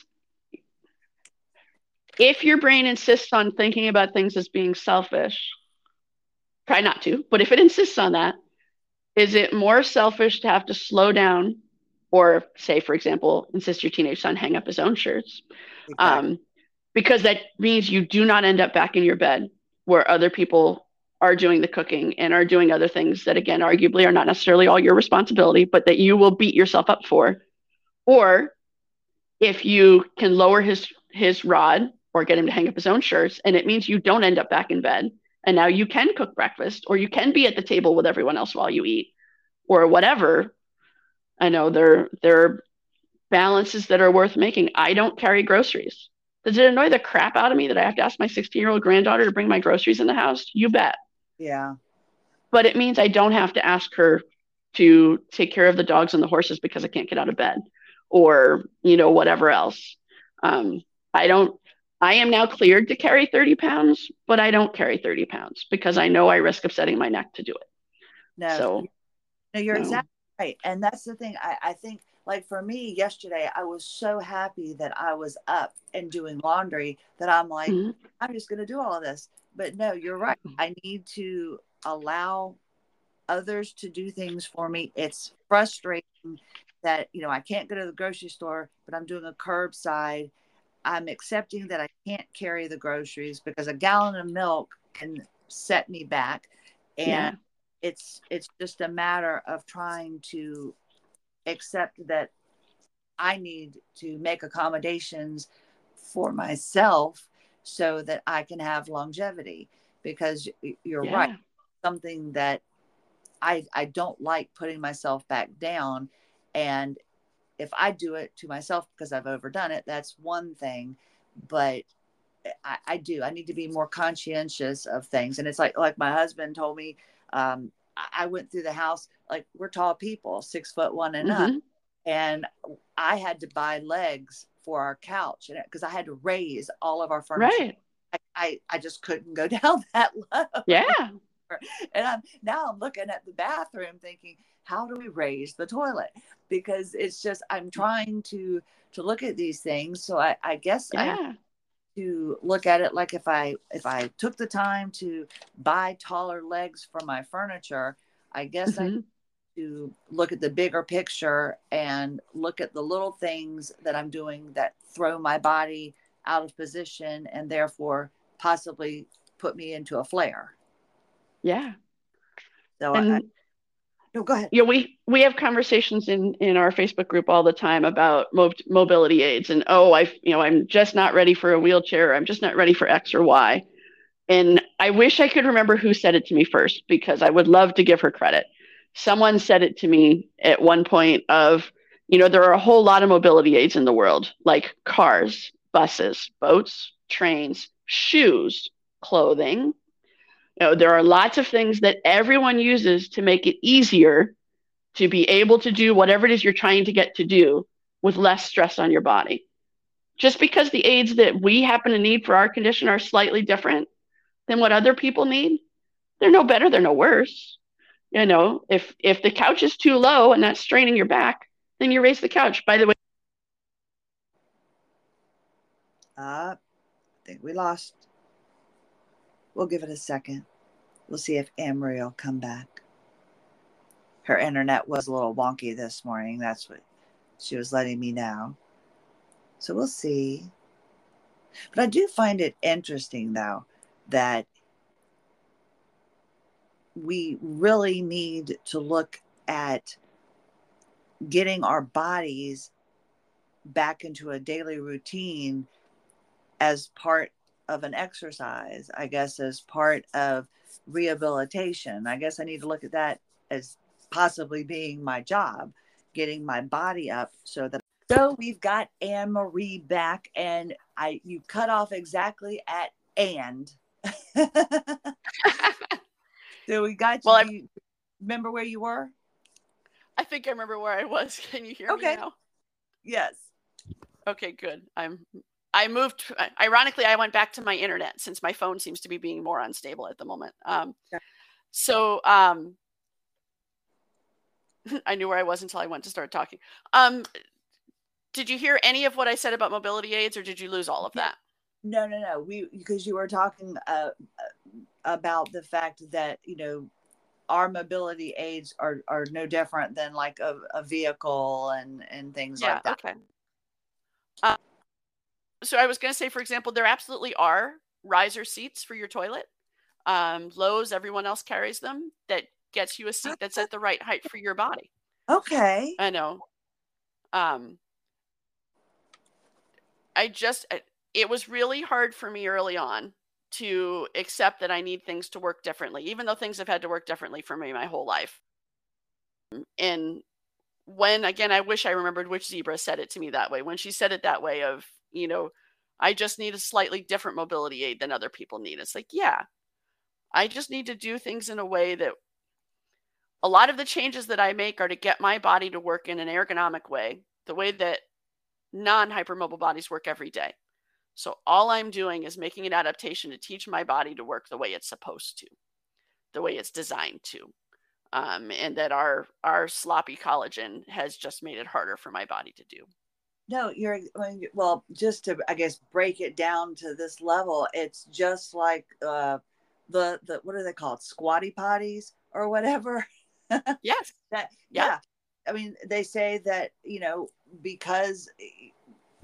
if your brain insists on thinking about things as being selfish, try not to, but if it insists on that, is it more selfish to have to slow down or say, for example, insist your teenage son hang up his own shirts? Exactly. Um, because that means you do not end up back in your bed where other people are doing the cooking and are doing other things that again arguably are not necessarily all your responsibility but that you will beat yourself up for. Or if you can lower his his rod or get him to hang up his own shirts and it means you don't end up back in bed and now you can cook breakfast or you can be at the table with everyone else while you eat or whatever. I know there there are balances that are worth making. I don't carry groceries. Does it annoy the crap out of me that i have to ask my 16 year old granddaughter to bring my groceries in the house? You bet yeah. But it means I don't have to ask her to take care of the dogs and the horses because I can't get out of bed or, you know, whatever else. Um, I don't, I am now cleared to carry 30 pounds, but I don't carry 30 pounds because I know I risk upsetting my neck to do it. No, so, no, you're no. exactly right. And that's the thing. I, I think, like for me yesterday, I was so happy that I was up and doing laundry that I'm like, mm-hmm. I'm just going to do all of this but no, you're right. Mm-hmm. I need to allow others to do things for me. It's frustrating that, you know, I can't go to the grocery store, but I'm doing a curbside. I'm accepting that I can't carry the groceries because a gallon of milk can set me back. And yeah. it's it's just a matter of trying to accept that I need to make accommodations for myself so that I can have longevity because you're yeah. right something that I I don't like putting myself back down and if I do it to myself because I've overdone it that's one thing but I, I, do. I need to be more conscientious of things. And it's like like my husband told me, um, I went through the house like we're tall people, six foot one and mm-hmm. up, and I had to buy legs for our couch and because I had to raise all of our furniture. Right. I, I, I just couldn't go down that low. Yeah. And I'm now I'm looking at the bathroom thinking, how do we raise the toilet? Because it's just I'm trying to to look at these things. So I, I guess yeah. I to look at it like if I if I took the time to buy taller legs for my furniture, I guess mm-hmm. I to look at the bigger picture and look at the little things that I'm doing that throw my body out of position and therefore possibly put me into a flare. Yeah. So and, I, no, go ahead. Yeah, we we have conversations in in our Facebook group all the time about mo- mobility aids and oh, I you know I'm just not ready for a wheelchair. I'm just not ready for X or Y. And I wish I could remember who said it to me first because I would love to give her credit. Someone said it to me at one point of, you know, there are a whole lot of mobility aids in the world, like cars, buses, boats, trains, shoes, clothing. You know, there are lots of things that everyone uses to make it easier to be able to do whatever it is you're trying to get to do with less stress on your body. Just because the aids that we happen to need for our condition are slightly different than what other people need, they're no better, they're no worse. You know, if if the couch is too low and that's straining your back, then you raise the couch. By the way, uh, I think we lost. We'll give it a second. We'll see if AnnMarie will come back. Her internet was a little wonky this morning. That's what she was letting me know. So we'll see. But I do find it interesting, though, that we really need to look at getting our bodies back into a daily routine as part of an exercise, I guess, as part of rehabilitation. I guess I need to look at that as possibly being my job, getting my body up so that. So we've got AnnMarie back, and I you cut off exactly at and. so we got you. well, you. Remember where you were? I think I remember where I was. Can you hear okay. me now? Yes. Okay, good. I'm I moved. Ironically, I went back to my internet since my phone seems to be being more unstable at the moment. Um, So um, I knew where I was until I went to start talking. Um, did you hear any of what I said about mobility aids, or did you lose all of that? No, no, no. We because you were talking uh, about the fact that you know our mobility aids are are no different than like a, a vehicle and and things yeah, like that. Okay. Uh, so I was going to say, for example, there absolutely are riser seats for your toilet. Um, Lowe's, everyone else carries them. That gets you a seat that's at the right height for your body. Okay. I know. Um, I just, it was really hard for me early on to accept that I need things to work differently, even though things have had to work differently for me my whole life. And when, again, I wish I remembered which zebra said it to me that way. When she said it that way, of, you know, I just need a slightly different mobility aid than other people need. It's like, yeah, I just need to do things in a way that a lot of the changes that I make are to get my body to work in an ergonomic way, the way that non hypermobile bodies work every day. So all I'm doing is making an adaptation to teach my body to work the way it's supposed to, the way it's designed to. Um, and that our our sloppy collagen has just made it harder for my body to do. No, you're well. Just to, I guess, break it down to this level, it's just like uh, the the what are they called, squatty potties or whatever. Yes. that yeah. yeah. I mean, they say that you know because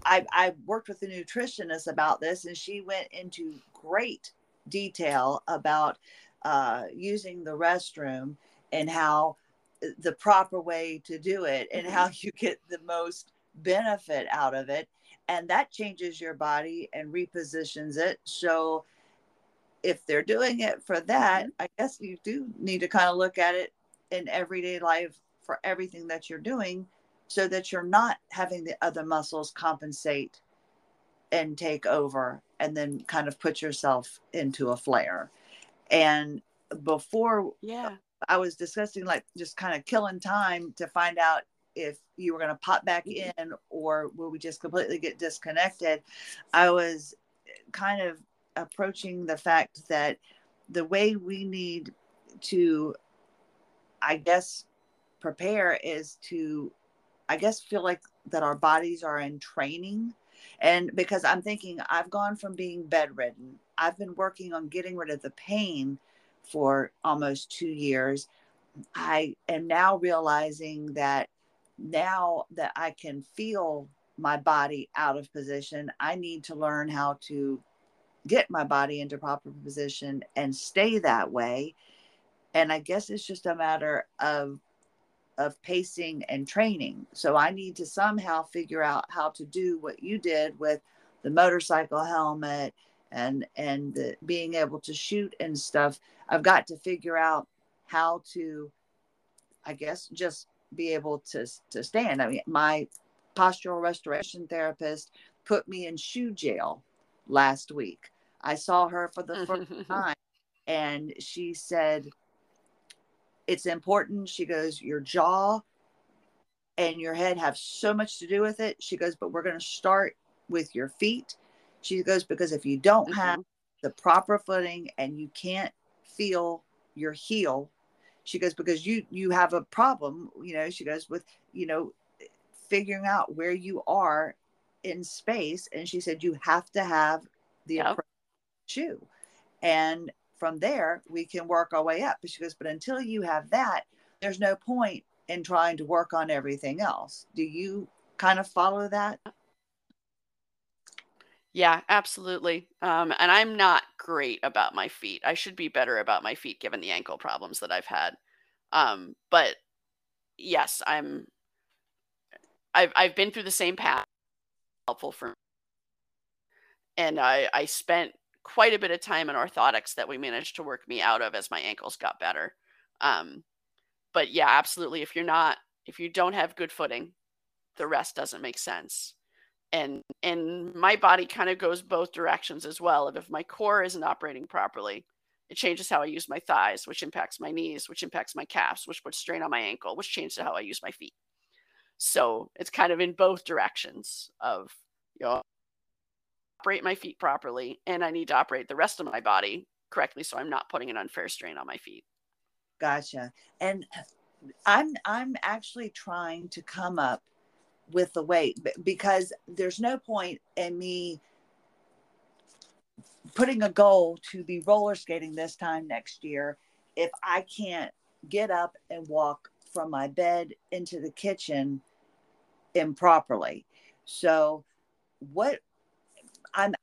I I worked with a nutritionist about this, and she went into great detail about uh, using the restroom and how uh, the proper way to do it and mm-hmm. how you get the most benefit out of it. And that changes your body and repositions it. So if they're doing it for that i guess you do need to kind of look at it in everyday life for everything that you're doing so that you're not having the other muscles compensate and take over and then kind of put yourself into a flare. And before yeah, I was discussing like just kind of killing time to find out if you were going to pop back mm-hmm. in or will we just completely get disconnected. I was kind of approaching the fact that the way we need to, I guess, prepare is to, I guess, feel like that our bodies are in training. And because I'm thinking, I've gone from being bedridden, I've been working on getting rid of the pain for almost two years. I am now realizing that now that I can feel my body out of position, I need to learn how to get my body into proper position and stay that way. And I guess it's just a matter of of pacing and training. So I need to somehow figure out how to do what you did with the motorcycle helmet and and the, being able to shoot and stuff. I've got to figure out how to I guess just be able to to stand. I mean, my postural restoration therapist put me in shoe jail last week. I saw her for the first time and she said, It's important. She goes, Your jaw and your head have so much to do with it. She goes, But we're going to start with your feet. She goes, Because if you don't mm-hmm. have the proper footing and you can't feel your heel, she goes, Because you you have a problem, you know, she goes, with, you know, figuring out where you are in space. And she said, You have to have the yep shoe. And from there, we can work our way up. But she goes, but until you have that, there's no point in trying to work on everything else. Do you kind of follow that? Yeah, absolutely. Um, and I'm not great about my feet. I should be better about my feet given the ankle problems that I've had. Um, but yes, I'm. I've I've been through the same path. Helpful for. Me. And I I spent quite a bit of time in orthotics that we managed to work me out of as my ankles got better. Um, but yeah, absolutely. If you're not, if you don't have good footing, the rest doesn't make sense. And and my body kind of goes both directions as well. If my core isn't operating properly, it changes how I use my thighs, which impacts my knees, which impacts my calves, which puts strain on my ankle, which changes how I use my feet. So it's kind of in both directions of you know operate my feet properly and I need to operate the rest of my body correctly so I'm not putting an unfair strain on my feet. Gotcha. And I'm I'm actually trying to come up with the weight because there's no point in me putting a goal to be roller skating this time next year if I can't get up and walk from my bed into the kitchen improperly. So what I'm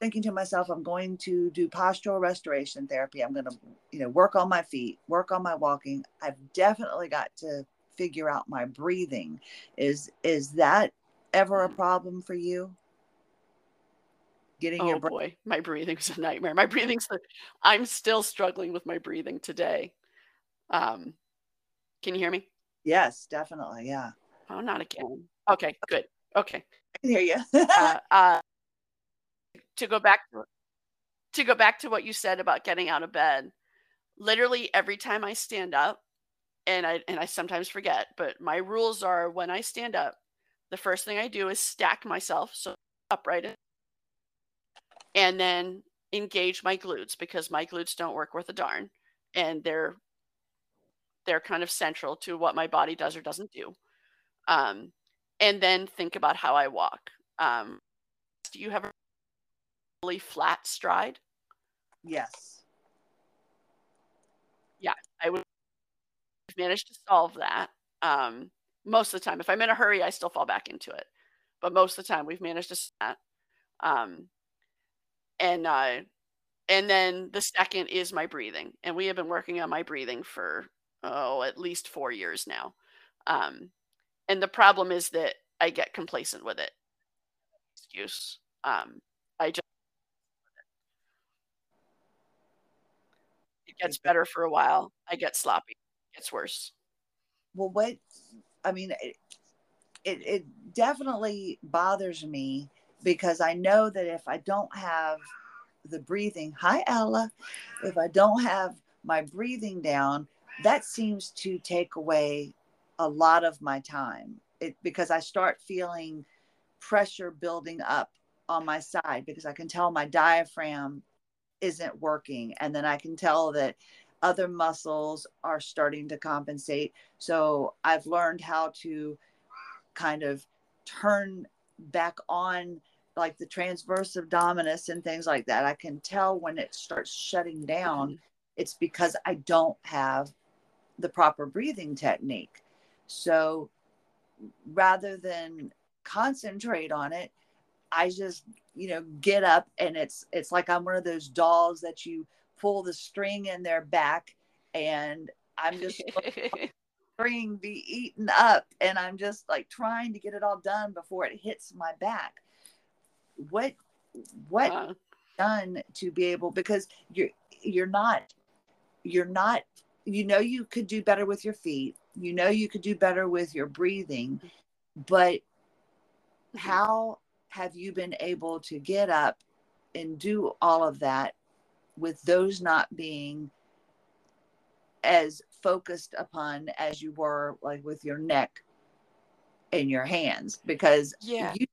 thinking to myself, I'm going to do postural restoration therapy. I'm going to, you know, work on my feet, work on my walking. I've definitely got to figure out my breathing. Is is that ever a problem for you? Getting oh your breath- boy, my breathing breathing's a nightmare. My breathing's i I'm still struggling with my breathing today. Um, can you hear me? Yes, definitely. Yeah. Oh, not again. Okay, good. Okay. I can hear you. uh, uh, to go back to, go back to what you said about getting out of bed literally every time i stand up and i and i sometimes forget but my rules are when i stand up the first thing i do is stack myself so upright and then engage my glutes because my glutes don't work worth a darn and they're they're kind of central to what my body does or doesn't do. Um, and then think about how i walk. Um, do you have a really flat stride? Yes. Yeah, I would manage to solve that. Um, most of the time, if I'm in a hurry, I still fall back into it. But most of the time, we've managed to that. Um, and uh, and then the second is my breathing, and we have been working on my breathing for oh at least four years now. Um, and the problem is that I get complacent with it. Excuse. Um, I just It gets better for a while. I get sloppy. It gets worse. Well, what I mean, it, it, it definitely bothers me because I know that if I don't have the breathing, hi Ella, if I don't have my breathing down, that seems to take away a lot of my time. It because I start feeling pressure building up on my side because I can tell my diaphragm isn't working and then I can tell that other muscles are starting to compensate. So I've learned how to kind of turn back on like the transverse abdominis and things like that. I can tell when it starts shutting down, mm-hmm. it's because I don't have the proper breathing technique. So rather than concentrate on it, I just, you know, get up and it's it's like I'm one of those dolls that you pull the string in their back and I'm just string be eaten up and I'm just like trying to get it all done before it hits my back. What what uh. done to be able because you're you're not you're not you know you could do better with your feet you know you could do better with your breathing but how have you been able to get up and do all of that with those not being as focused upon as you were like with your neck and your hands? Because yeah. you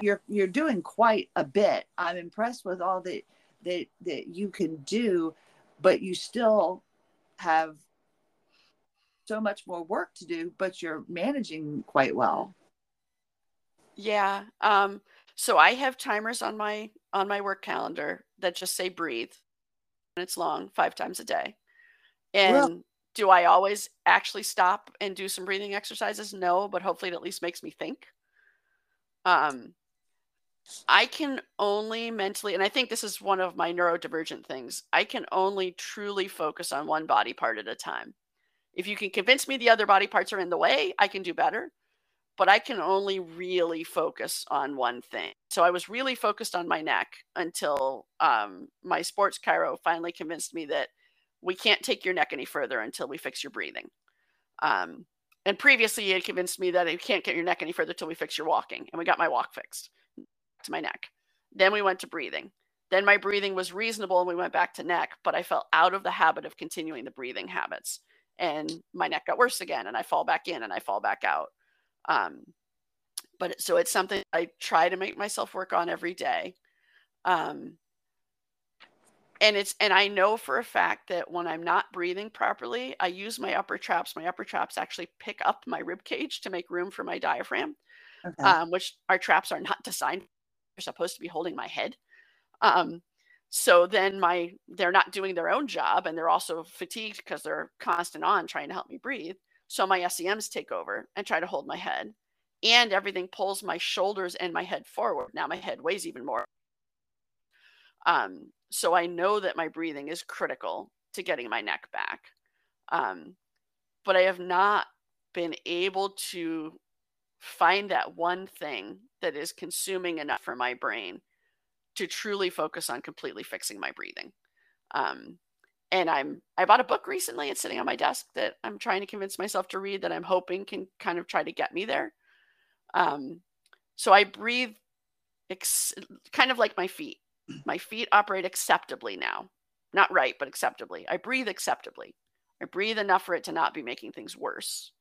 you're you're doing quite a bit. I'm impressed with all that that that you can do but you still have so much more work to do but you're managing quite well yeah um so i have timers on my on my work calendar that just say breathe And it's long five times a day and well, do I always actually stop and do some breathing exercises? No, but hopefully it at least makes me think. Um, I can only mentally, and I think this is one of my neurodivergent things, I can only truly focus on one body part at a time. If you can convince me the other body parts are in the way, I can do better, but I can only really focus on one thing. So I was really focused on my neck until um, my sports chiro finally convinced me that we can't take your neck any further until we fix your breathing. Um, and previously, he had convinced me that you can't get your neck any further until we fix your walking, and we got my walk fixed to my neck. Then we went to breathing. Then my breathing was reasonable, and we went back to neck, but I fell out of the habit of continuing the breathing habits, and my neck got worse again, and I fall back in and I fall back out. Um, but so it's something I try to make myself work on every day. Um, and it's and i know for a fact that when i'm not breathing properly i use my upper traps my upper traps actually pick up my rib cage to make room for my diaphragm okay. um, which our traps are not designed they're supposed to be holding my head um, so then my they're not doing their own job and they're also fatigued because they're constant on trying to help me breathe so my sems take over and try to hold my head and everything pulls my shoulders and my head forward now my head weighs even more um, so I know that my breathing is critical to getting my neck back. Um, but I have not been able to find that one thing that is consuming enough for my brain to truly focus on completely fixing my breathing. Um, and I'm I bought a book recently. It's sitting on my desk that I'm trying to convince myself to read that I'm hoping can kind of try to get me there. Um, so I breathe ex- kind of like my feet. My feet operate acceptably now. Not right, but acceptably. I breathe acceptably. I breathe enough for it to not be making things worse.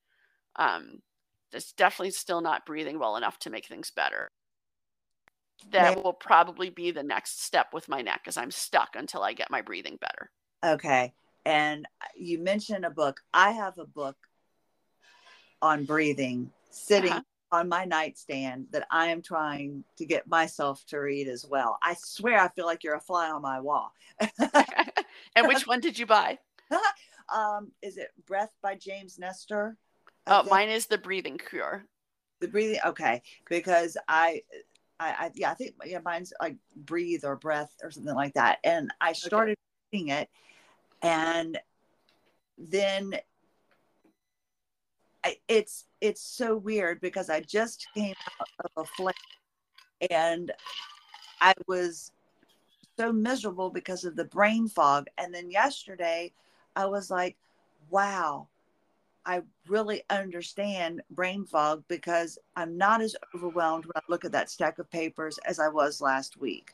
Um, it's definitely still not breathing well enough to make things better. That will probably be the next step with my neck, as I'm stuck until I get my breathing better. Okay. And you mentioned a book. I have a book on breathing sitting uh-huh on my nightstand that I am trying to get myself to read as well. I swear I feel like you're a fly on my wall. and which one did you buy? um, is it Breath by James Nestor? Oh, mine is The Breathing Cure. The breathing, okay, because I, I, I, yeah, I think yeah, mine's like breathe or breath or something like that. And I started okay. reading it, and then it's it's so weird because I just came out of a flame and I was so miserable because of the brain fog. And then yesterday I was like, wow, I really understand brain fog because I'm not as overwhelmed when I look at that stack of papers as I was last week.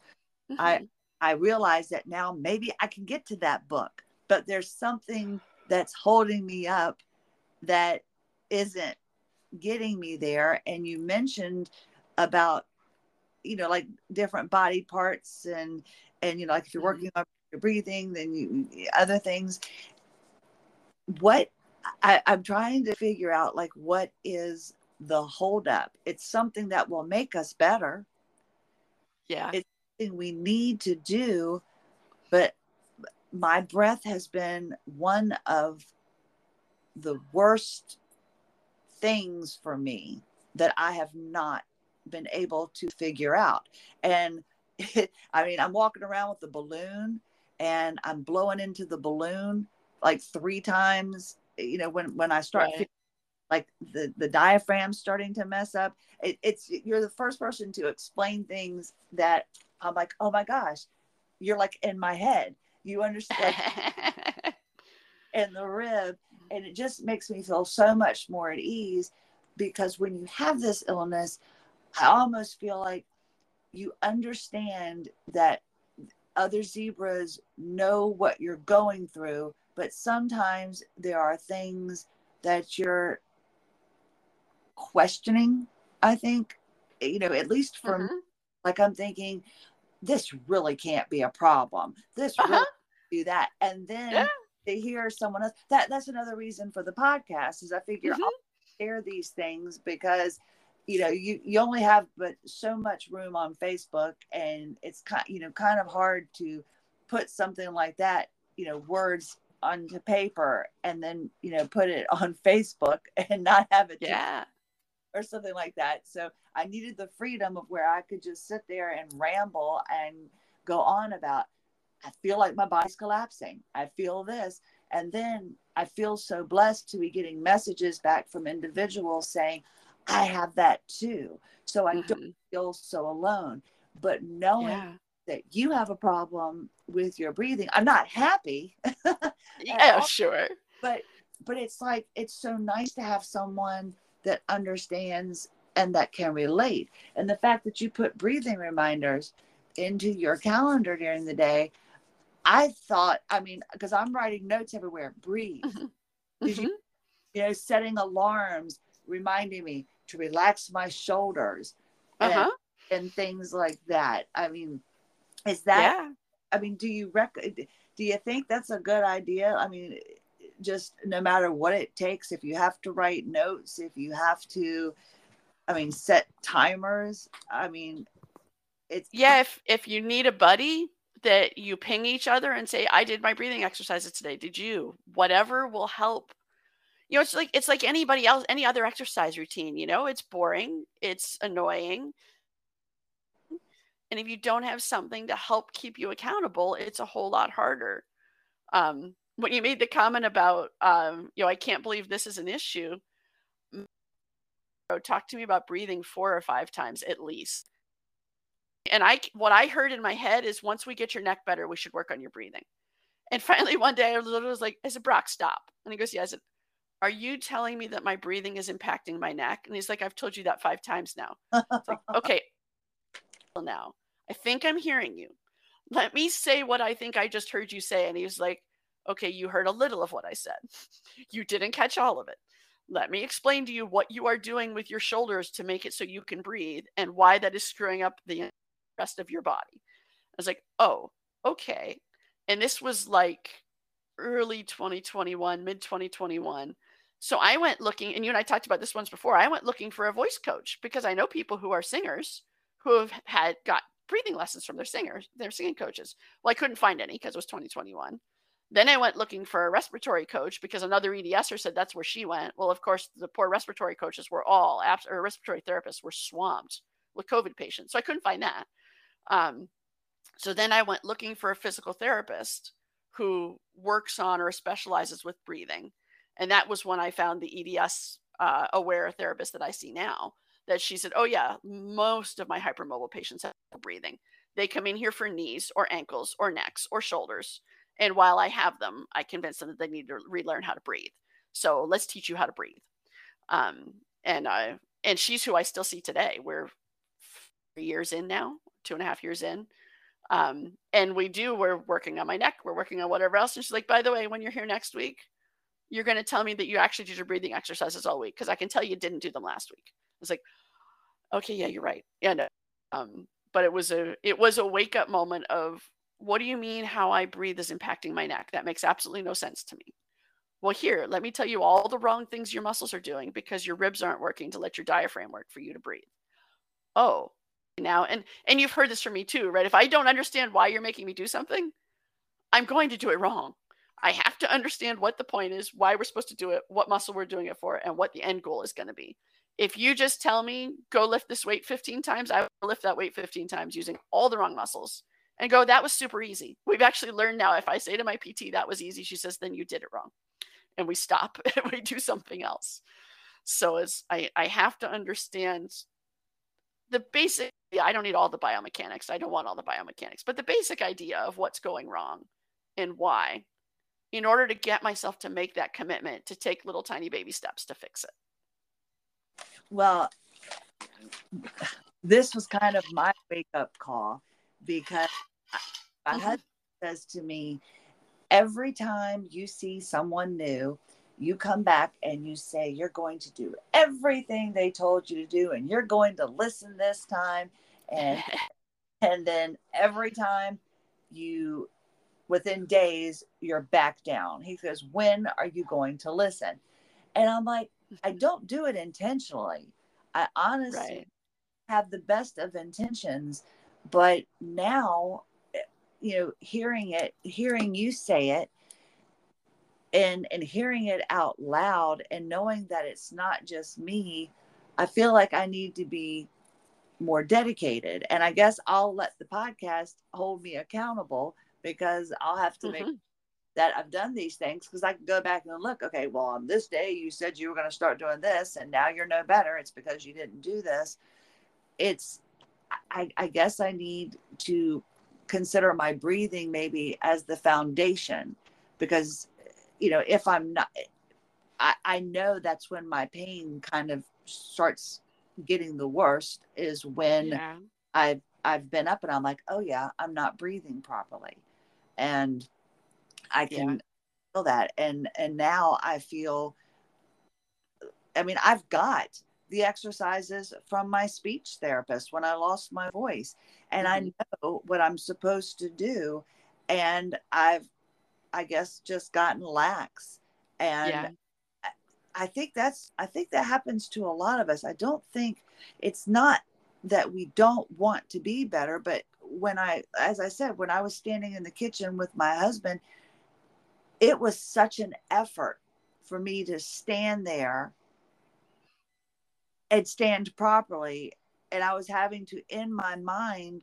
Mm-hmm. I I realize that now maybe I can get to that book, but there's something that's holding me up that isn't getting me there. And you mentioned about, you know, like different body parts and and you know, like if you're mm-hmm. working on your breathing, then you other things. What I, I'm trying to figure out like what is the holdup. It's something that will make us better. Yeah. It's something we need to do, but my breath has been one of the worst things for me that I have not been able to figure out. And it, I mean, I'm walking around with the balloon and I'm blowing into the balloon like three times. You know, when when I start right. like the the diaphragm starting to mess up, it, it's you're the first person to explain things that I'm like, oh my gosh, you're like in my head. You understand? and the rib, and it just makes me feel so much more at ease because when you have this illness, I almost feel like you understand that other zebras know what you're going through, but sometimes there are things that you're questioning. I think, you know, at least for mm-hmm. like I'm thinking, this really can't be a problem. This uh-huh. really do that, and then yeah. to hear someone else. That that's another reason for the podcast is I figure mm-hmm. I'll share these things because you know you you only have but so much room on facebook and it's kind you know kind of hard to put something like that you know words onto paper and then you know put it on facebook and not have it yeah or something like that so i needed the freedom of where i could just sit there and ramble and go on about i feel like my body's collapsing i feel this and then i feel so blessed to be getting messages back from individuals saying I have that too. So I mm-hmm. don't feel so alone. But knowing yeah. that you have a problem with your breathing, I'm not happy. yeah, all, sure. But but it's like it's so nice to have someone that understands and that can relate. And the fact that you put breathing reminders into your calendar during the day, I thought, I mean, because I'm writing notes everywhere, breathe. Mm-hmm. Mm-hmm. You, you know, setting alarms, reminding me, to relax my shoulders uh-huh. and, and things like that. I mean, is that, yeah. I mean, do you rec, do you think that's a good idea? I mean, just no matter what it takes, if you have to write notes, if you have to, I mean, set timers, I mean, it's yeah. If if you need a buddy that you ping each other and say, "I did my breathing exercises today. Did you?" Whatever will help you know it's like it's like anybody else any other exercise routine you know it's boring it's annoying and if you don't have something to help keep you accountable it's a whole lot harder um, when you made the comment about um, you know i can't believe this is an issue talk to me about breathing four or five times at least and i what i heard in my head is once we get your neck better we should work on your breathing and finally one day i was like i said brock stop and he goes yeah i said are you telling me that my breathing is impacting my neck? And he's like, I've told you that five times now. like, okay, now I think I'm hearing you. Let me say what I think I just heard you say. And he was like, okay, you heard a little of what I said. You didn't catch all of it. Let me explain to you what you are doing with your shoulders to make it so you can breathe and why that is screwing up the rest of your body. I was like, oh, okay. And this was like early 2021, mid 2021. So I went looking, and you and I talked about this once before. I went looking for a voice coach because I know people who are singers who have had got breathing lessons from their singers, their singing coaches. Well, I couldn't find any because it was 2021. Then I went looking for a respiratory coach because another EDSer said that's where she went. Well, of course, the poor respiratory coaches were all, or respiratory therapists were swamped with COVID patients. So I couldn't find that. Um, so then I went looking for a physical therapist who works on or specializes with breathing. And that was when I found the EDS uh, aware therapist that I see now. That she said, Oh, yeah, most of my hypermobile patients have breathing. They come in here for knees or ankles or necks or shoulders. And while I have them, I convince them that they need to relearn how to breathe. So let's teach you how to breathe. Um, and uh, and she's who I still see today. We're three years in now, two and a half years in. Um, and we do, we're working on my neck, we're working on whatever else. And she's like, by the way, when you're here next week, you're going to tell me that you actually did your breathing exercises all week because I can tell you didn't do them last week. It's like, okay, yeah, you're right. Yeah, no. Um, but it was a it was a wake up moment of what do you mean how I breathe is impacting my neck? That makes absolutely no sense to me. Well, here, let me tell you all the wrong things your muscles are doing because your ribs aren't working to let your diaphragm work for you to breathe. Oh, now and and you've heard this from me too, right? If I don't understand why you're making me do something, I'm going to do it wrong. I have to understand what the point is, why we're supposed to do it, what muscle we're doing it for, and what the end goal is going to be. If you just tell me, go lift this weight 15 times, I will lift that weight 15 times using all the wrong muscles and go, that was super easy. We've actually learned now if I say to my PT, that was easy, she says, then you did it wrong. And we stop and we do something else. So as I, I have to understand the basic, I don't need all the biomechanics. I don't want all the biomechanics, but the basic idea of what's going wrong and why in order to get myself to make that commitment to take little tiny baby steps to fix it. Well, this was kind of my wake up call because my mm-hmm. husband says to me, every time you see someone new, you come back and you say you're going to do everything they told you to do and you're going to listen this time and and then every time you within days you're back down he says when are you going to listen and i'm like i mm-hmm. don't do it intentionally i honestly right. have the best of intentions but now you know hearing it hearing you say it and and hearing it out loud and knowing that it's not just me i feel like i need to be more dedicated. And i guess i'll let the podcast hold me accountable because i'll have to mm-hmm. make that i've done these things because i can go back and look okay well on this day you said you were going to start doing this and now you're no better. It's because you didn't do this. It's I, I guess i need to consider my breathing maybe as the foundation because you know, if I'm not, I, I know that's when my pain kind of starts getting the worst is when yeah. I've, I've been up and I'm like, oh yeah, I'm not breathing properly. And I can yeah. feel that. And, and now I feel, I mean, I've got the exercises from my speech therapist when I lost my voice and mm-hmm. I know what I'm supposed to do. And I've I guess just gotten lax. And yeah. I think that's I think that happens to a lot of us. I don't think it's not that we don't want to be better, but when I as I said, when I was standing in the kitchen with my husband, it was such an effort for me to stand there and stand properly. And I was having to, in my mind,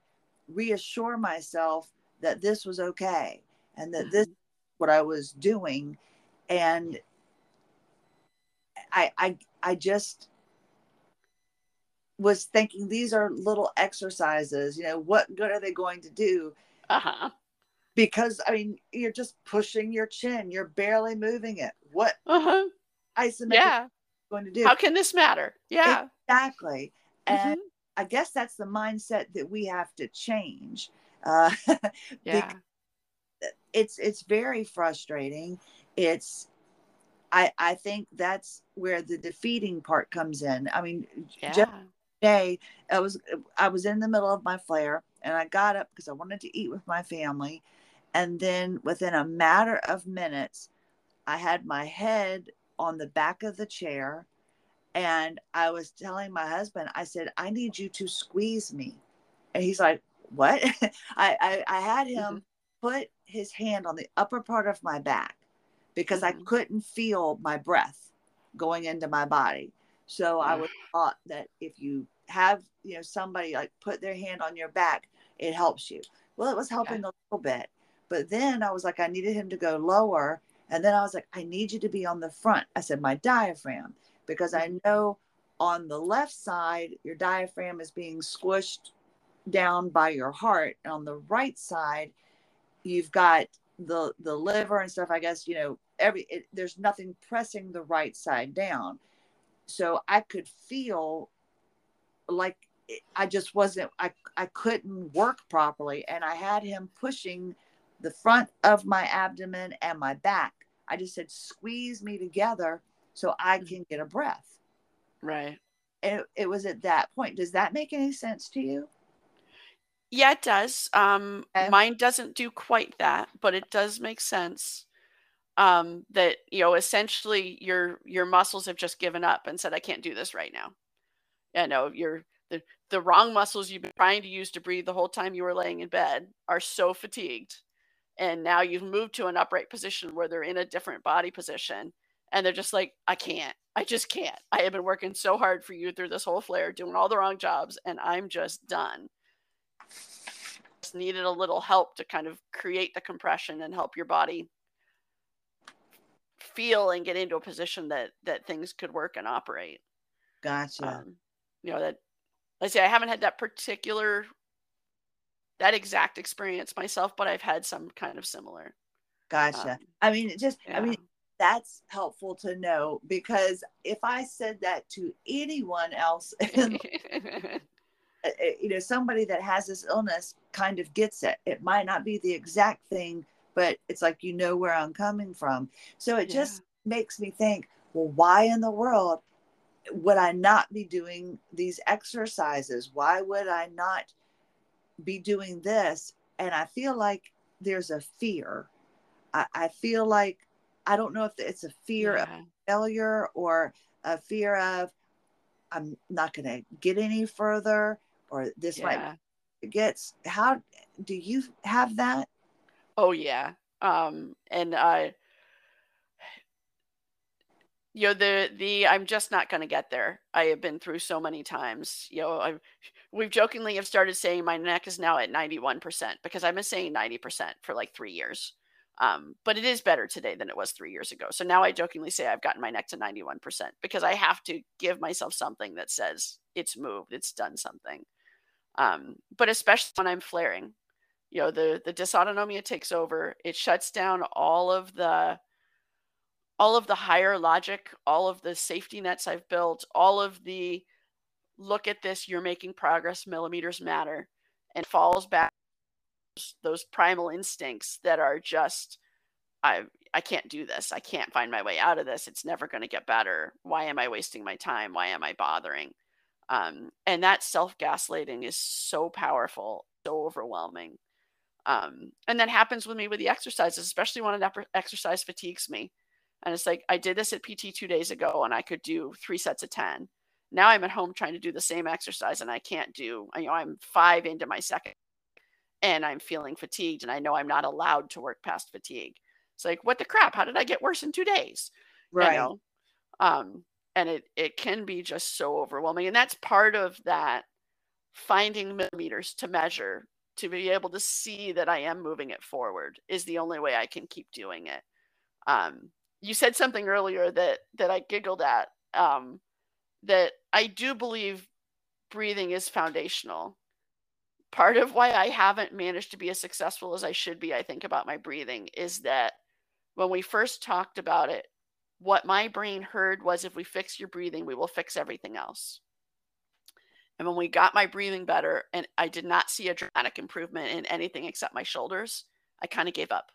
reassure myself that this was okay and that this mm-hmm what I was doing. And I, I, I just was thinking these are little exercises, you know, what good are they going to do? Uh-huh. Because I mean, you're just pushing your chin, you're barely moving it. What uh-huh. isometric yeah. Going to do? How can this matter? Yeah. Exactly. Mm-hmm. And I guess that's the mindset that we have to change. Uh, yeah it's it's very frustrating it's i i think that's where the defeating part comes in i mean yeah. just today i was i was in the middle of my flare and i got up because i wanted to eat with my family and then within a matter of minutes i had my head on the back of the chair and i was telling my husband i said i need you to squeeze me and he's like what I, I, I had him mm-hmm put his hand on the upper part of my back because mm-hmm. I couldn't feel my breath going into my body. So I was taught that if you have, you know, somebody like put their hand on your back, it helps you. Well, it was helping okay. a little bit. But then I was like, I needed him to go lower. And then I was like, I need you to be on the front. I said, my diaphragm, because I know on the left side, your diaphragm is being squished down by your heart. And on the right side, you've got the the liver and stuff i guess you know every it, there's nothing pressing the right side down so i could feel like i just wasn't i i couldn't work properly and i had him pushing the front of my abdomen and my back. I just said squeeze me together so i mm-hmm. can get a breath. Right. And it, it was at that point. Does that make any sense to you? Yeah it does. Um okay. mine doesn't do quite that but it does make sense um, that you know essentially your your muscles have just given up and said i can't do this right now. You know you're the, the wrong muscles you've been trying to use to breathe the whole time you were laying in bed are so fatigued and now you've moved to an upright position where they're in a different body position and they're just like i can't i just can't i have been working so hard for you through this whole flare doing all the wrong jobs and i'm just done just needed a little help to kind of create the compression and help your body feel and get into a position that that things could work and operate. Gotcha. Um, you know that I say I haven't had that particular that exact experience myself, but I've had some kind of similar. Gotcha. Um, I mean, just yeah. I mean that's helpful to know because if I said that to anyone else, uh, uh, you know, somebody that has this illness kind of gets it. It might not be the exact thing but it's like you know where I'm coming from. So it yeah. just makes me think, well, why in the world would I not be doing these exercises? Why would I not be doing this? And I feel like there's a fear. I, I feel like I don't know if it's a fear yeah. of failure or a fear of I'm not going to get any further or this yeah. might gets how do you have that Oh yeah. Um and uh you know the the I'm just not going to get there. I have been through so many times. You know, I've we've jokingly have started saying my neck is now at 91% because I've been saying 90% for like 3 years. Um, but it is better today than it was 3 years ago. So now I jokingly say I've gotten my neck to 91% because I have to give myself something that says it's moved, it's done something. Um, but especially when I'm flaring, you know the the dysautonomia takes over it shuts down all of the all of the higher logic all of the safety nets i've built all of the look at this you're making progress millimeters matter and falls back those primal instincts that are just i i can't do this. I can't find my way out of this. It's never going to get better. Why am i wasting my time? Why am i bothering? Um, and that self gaslighting is so powerful so overwhelming. Um, and that happens with me with the exercises, especially when an exercise fatigues me. And it's like, I did this at PT two days ago and I could do three sets of 10. Now I'm at home trying to do the same exercise and I can't do, you know, I'm five into my second and I'm feeling fatigued and I know I'm not allowed to work past fatigue. It's like, what the crap? How did I get worse in two days? Right. You know? Um, and it, it can be just so overwhelming. And that's part of that finding millimeters to measure to be able to see that I am moving it forward is the only way I can keep doing it. Um, you said something earlier that that I giggled at. Um, that I do believe breathing is foundational. Part of why I haven't managed to be as successful as I should be, I think, about my breathing is that when we first talked about it, what my brain heard was if we fix your breathing, we will fix everything else. And when we got my breathing better and I did not see a dramatic improvement in anything except my shoulders, I kind of gave up.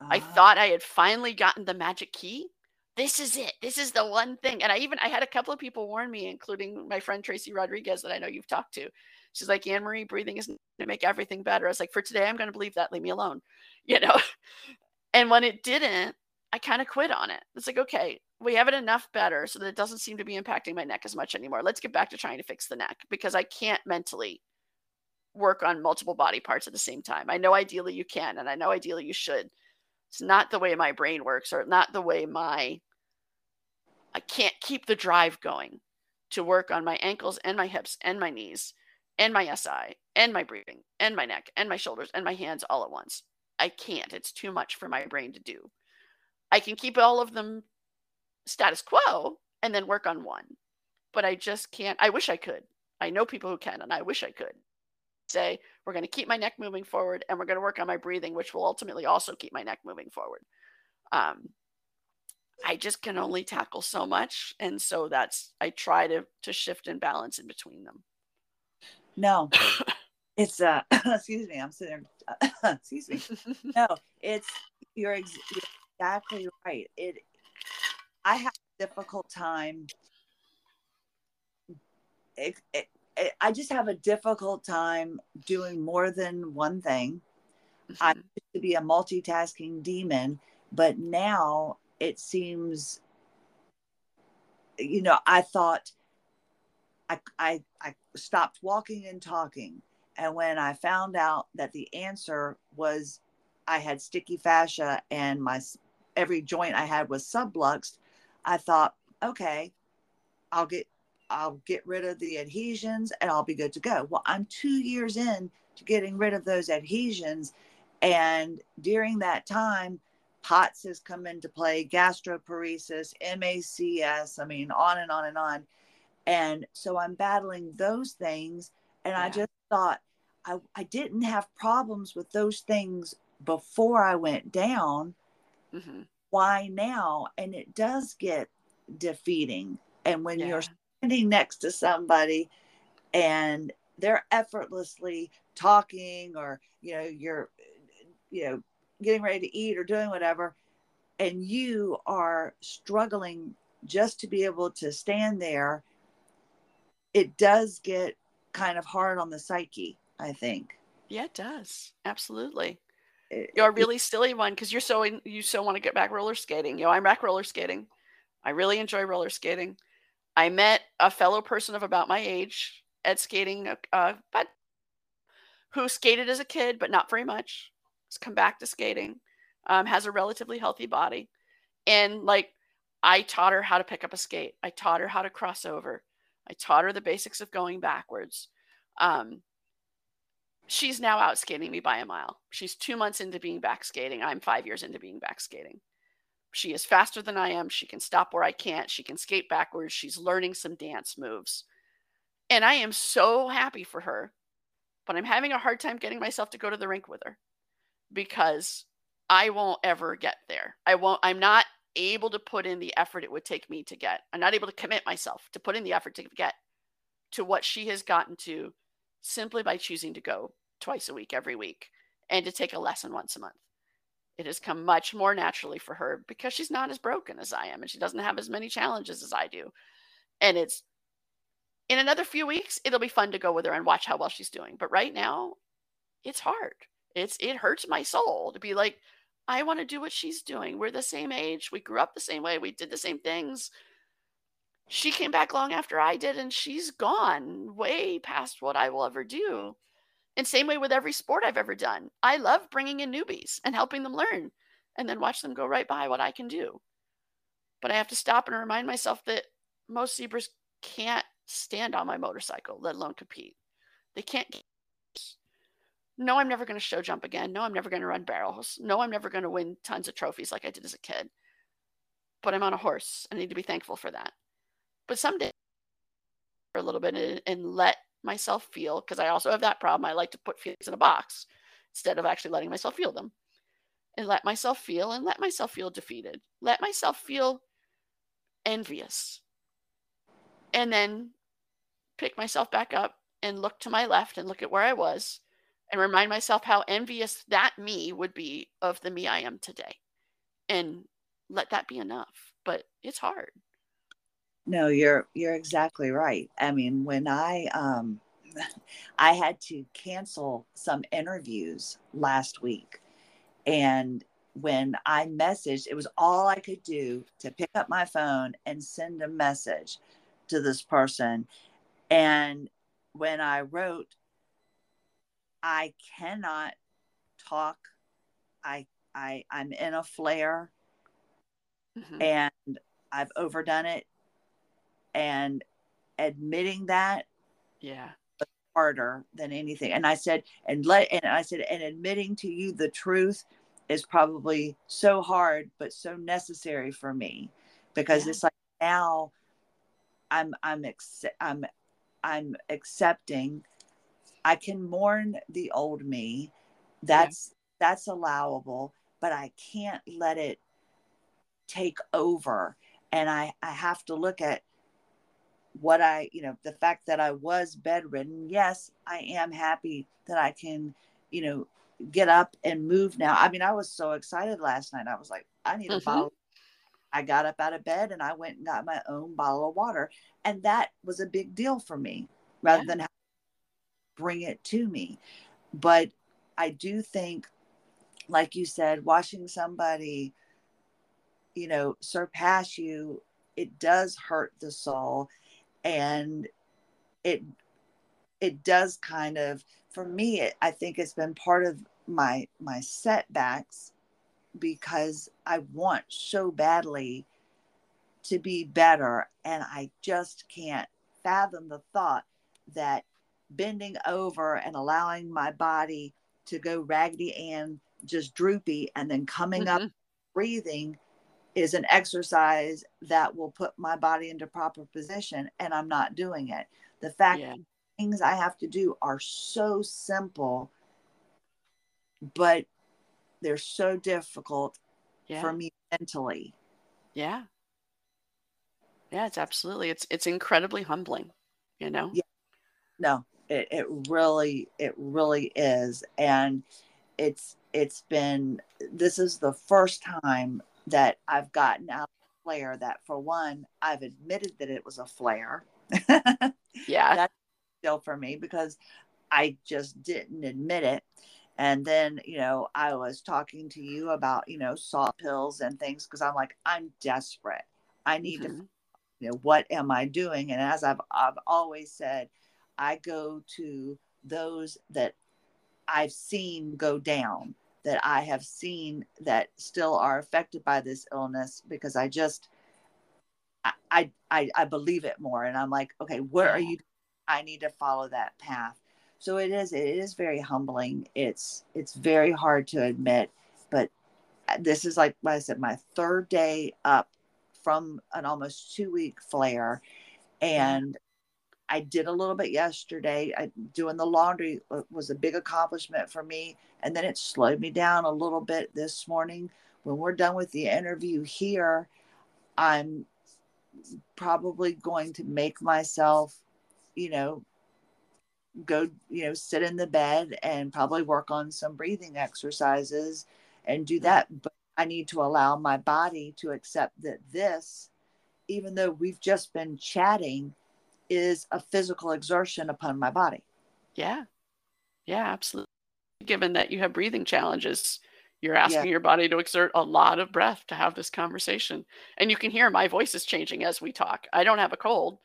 Uh-huh. I ah. thought I had finally gotten the magic key. This is it. This is the one thing. And I even I had a couple of people warn me, including my friend Tracy Rodriguez that I know you've talked to. She's like, AnnMarie, breathing isn't going to make everything better. I was like, for today, I'm going to believe that. Leave me alone. You know? and when it didn't, I kind of quit on it. It's like, okay, we have it enough better so that it doesn't seem to be impacting my neck as much anymore. Let's get back to trying to fix the neck because I can't mentally work on multiple body parts at the same time. I know ideally you can, and I know ideally you should. It's not the way my brain works, or not the way my I can't keep the drive going to work on my ankles and my hips and my knees and my SI and my breathing and my neck and my shoulders and my hands all at once. I can't. It's too much for my brain to do. I can keep all of them status quo and then work on one. But I just can't. I wish I could. I know people who can, and I wish I could say, we're going to keep my neck moving forward and we're going to work on my breathing, which will ultimately also keep my neck moving forward. Um, I just can only tackle so much, and so that's I try to to shift and balance in between them. No, it's uh, excuse me, I'm sitting there. excuse me. No, it's you're, ex- you're exactly right. It, I have a difficult time. It, it, I just have a difficult time doing more than one thing. Mm-hmm. I used to be a multitasking demon, but now it seems, you know, I thought I, I, I stopped walking and talking. And when I found out that the answer was I had sticky fascia and my every joint I had was subluxed, I thought, okay, I'll get I'll get rid of the adhesions and I'll be good to go. Well, I'm two years in to getting rid of those adhesions. And during that time, POTS has come into play, gastroparesis, MCAS, I mean, on and on and on. And so I'm battling those things. And yeah. I just thought I, I didn't have problems with those things before I went down. Mm-hmm. Why now? And it does get defeating. And when yeah. you're standing next to somebody and they're effortlessly talking or, you know, you're, you know, getting ready to eat or doing whatever, and you are struggling just to be able to stand there, it does get kind of hard on the psyche, I think. Yeah, it does. Absolutely. You're a really silly one because you're so in, you so want to get back roller skating. You know, I'm back roller skating. I really enjoy roller skating. I met a fellow person of about my age at skating, uh, but who skated as a kid, but not very much. Has come back to skating. Um, has a relatively healthy body, and like I taught her how to pick up a skate. I taught her how to cross over. I taught her the basics of going backwards. Um, she's now out skating me by a mile. She's two months into being back skating. I'm five years into being back skating. She is faster than I am. She can stop where I can't. She can skate backwards. She's learning some dance moves. And I am so happy for her. But I'm having a hard time getting myself to go to the rink with her because I won't ever get there. I won't, I'm not able to put in the effort it would take me to get. I'm not able to commit myself to put in the effort to get to what she has gotten to simply by choosing to go twice a week every week and to take a lesson once a month. It has come much more naturally for her because she's not as broken as I am and she doesn't have as many challenges as I do. And it's in another few weeks, it'll be fun to go with her and watch how well she's doing. But right now, it's hard. It's it hurts my soul to be like, I want to do what she's doing. We're the same age. We grew up the same way. We did the same things she came back long after I did, and she's gone way past what I will ever do. And same way with every sport I've ever done. I love bringing in newbies and helping them learn and then watch them go right by what I can do. But I have to stop and remind myself that most zebras can't stand on my motorcycle, let alone compete. They can't. No, I'm never going to show jump again. No, I'm never going to run barrels. No, I'm never going to win tons of trophies like I did as a kid. But I'm on a horse. I need to be thankful for that but someday for a little bit and, and let myself feel because I also have that problem. I like to put feelings in a box instead of actually letting myself feel them. And let myself feel and let myself feel defeated. Let myself feel envious. And then pick myself back up and look to my left and look at where I was and remind myself how envious that me would be of the me I am today. And let that be enough. But it's hard. No, you're you're exactly right. I mean, when I um I had to cancel some interviews last week and when I messaged, it was all I could do to pick up my phone and send a message to this person. And when I wrote, I cannot talk. I I I'm in a flare mm-hmm. and I've overdone it and admitting that yeah harder than anything and i said and let and i said and admitting to you the truth is probably so hard but so necessary for me because yeah. it's like now i'm i'm ex- i'm i'm accepting i can mourn the old me that's yeah. that's allowable but i can't let it take over and i i have to look at what i you know the fact that i was bedridden yes i am happy that i can you know get up and move now. I mean i was so excited last night. I was like i need a mm-hmm. bottle. I got up out of bed and i went and got my own bottle of water. And that was a big deal for me rather yeah. than bring it to me. But i do think like you said watching somebody you know surpass you it does hurt the soul and it it does kind of for me it, i think it's been part of my my setbacks because i want so badly to be better and i just can't fathom the thought that bending over and allowing my body to go raggedy and just droopy and then coming mm-hmm. up breathing is an exercise that will put my body into proper position and I'm not doing it. The fact yeah. things I have to do are so simple, but they're so difficult yeah. for me mentally. Yeah. Yeah, it's absolutely it's it's incredibly humbling, you know? Yeah. No, it, it really it really is. And it's it's been this is the first time that I've gotten out of flare that for one, I've admitted that it was a flare. yeah. That's still for me because I just didn't admit it. And then, you know, I was talking to you about, you know, salt pills and things because I'm like, I'm desperate. I need mm-hmm. to, you know, what am I doing? And as I've, I've always said, I go to those that I've seen go down that I have seen that still are affected by this illness because I just I I I believe it more and I'm like, okay, where are you? I need to follow that path. So it is it is very humbling. It's it's very hard to admit, but this is like what I said, my third day up from an almost two week flare. And I did a little bit yesterday. I, doing the laundry uh, was a big accomplishment for me. And then it slowed me down a little bit this morning. When we're done with the interview here, I'm probably going to make myself, you know, go, you know, sit in the bed and probably work on some breathing exercises and do that. But I need to allow my body to accept that this, even though we've just been chatting, is a physical exertion upon my body. Yeah. Yeah, absolutely. Given that you have breathing challenges, you're asking yeah. your body to exert a lot of breath to have this conversation. And you can hear my voice is changing as we talk. I don't have a cold.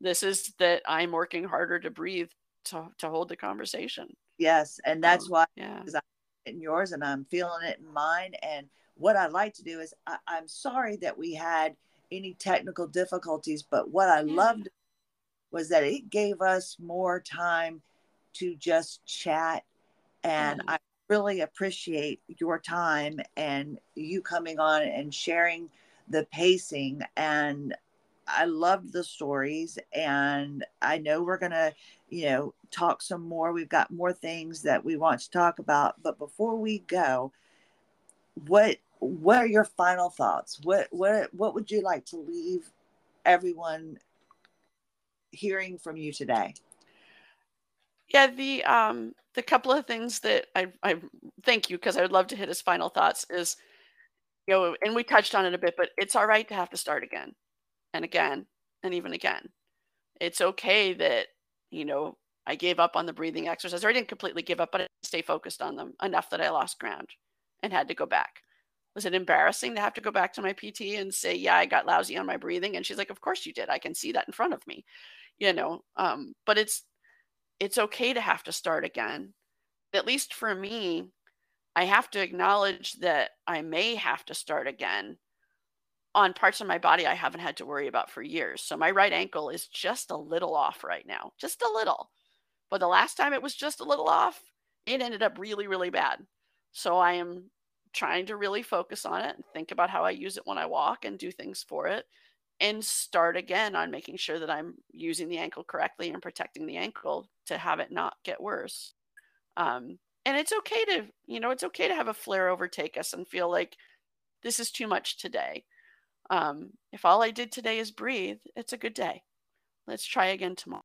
This is that I'm working harder to breathe to, to hold the conversation. Yes. And that's um, why yeah. I'm in yours and I'm feeling it in mine. And what I'd like to do is I, am sorry that we had any technical difficulties, but what I yeah. loved was that it gave us more time to just chat. And mm-hmm. I really appreciate your time and you coming on and sharing the pacing. And I loved the stories. And I know we're going to, you know, talk some more. We've got more things that we want to talk about. But before we go, what what are your final thoughts? What what what would you like to leave everyone hearing from you today? Yeah, the um the couple of things that I I thank you because I would love to hit his final thoughts is you know, and we touched on it a bit, but it's all right to have to start again and again and even again. It's okay that, you know, I gave up on the breathing exercise, or I didn't completely give up, but I stay focused on them enough that I lost ground and had to go back. Was it embarrassing to have to go back to my PT and say, Yeah, I got lousy on my breathing? And she's like, Of course you did. I can see that in front of me you know um, but it's it's okay to have to start again. At least for me i have to acknowledge that i may have to start again on parts of my body i haven't had to worry about for years. So my right ankle is just a little off right now just a little. But the last time it was just a little off it ended up really really bad. So i am trying to really focus on it and think about how i use it when i walk and do things for it and start again on making sure that I'm using the ankle correctly and protecting the ankle to have it not get worse. Um, and it's okay to, you know, it's okay to have a flare overtake us and feel like this is too much today. Um, if all I did today is breathe, it's a good day. Let's try again tomorrow.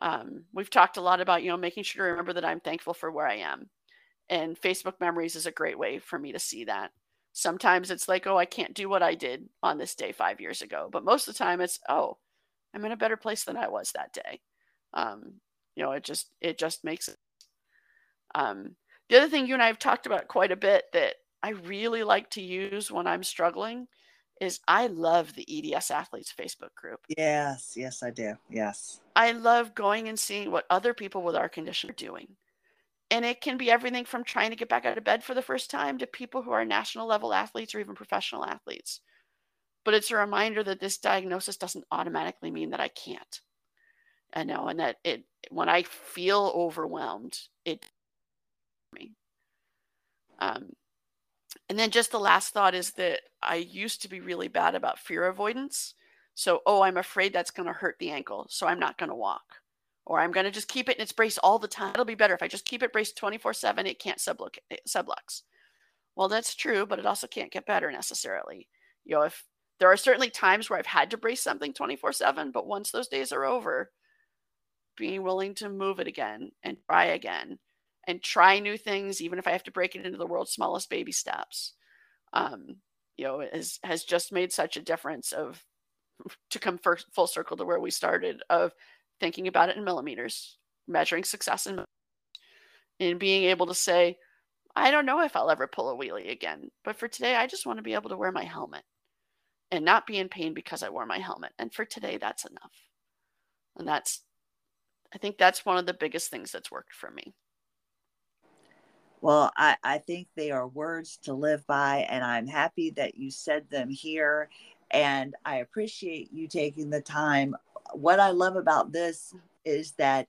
Um, we've talked a lot about, you know, making sure to remember that I'm thankful for where I am. And Facebook memories is a great way for me to see that. Sometimes it's like, oh, I can't do what I did on this day five years ago. But most of the time it's, oh, I'm in a better place than I was that day. Um, you know, it just it just makes it. Um, the other thing you and I have talked about quite a bit that I really like to use when I'm struggling is I love the EDS Athletes Facebook group. Yes, yes, I do. Yes. I love going and seeing what other people with our condition are doing. And it can be everything from trying to get back out of bed for the first time to people who are national level athletes or even professional athletes. But it's a reminder that this diagnosis doesn't automatically mean that I can't. I know, and that it when I feel overwhelmed, it me. Um, and then just the last thought is that I used to be really bad about fear avoidance. So, oh, I'm afraid that's going to hurt the ankle, so I'm not going to walk. Or I'm going to just keep it in its brace all the time. It'll be better if I just keep it braced 24 7. It can't sublux. sublux. Well, that's true, but it also can't get better necessarily. You know, if there are certainly times where I've had to brace something 24 7, but once those days are over, being willing to move it again and try again and try new things, even if I have to break it into the world's smallest baby steps. Um, you know, has has just made such a difference of to come first, full circle to where we started of thinking about it in millimeters, measuring success in and being able to say, I don't know if I'll ever pull a wheelie again, but for today, I just want to be able to wear my helmet and not be in pain because I wore my helmet. And for today, that's enough. And that's, I think that's one of the biggest things that's worked for me. Well, I, I think they are words to live by, and I'm happy that you said them here. And I appreciate you taking the time. What I love about this is that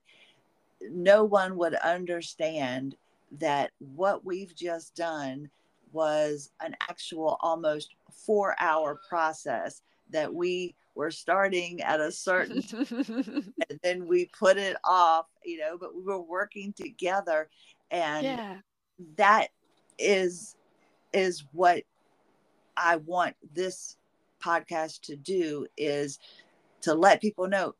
no one would understand that what we've just done was an actual almost four hour process that we were starting at a certain and then we put it off you know but we were working together. And yeah. that is is what I want this podcast to do is to let people know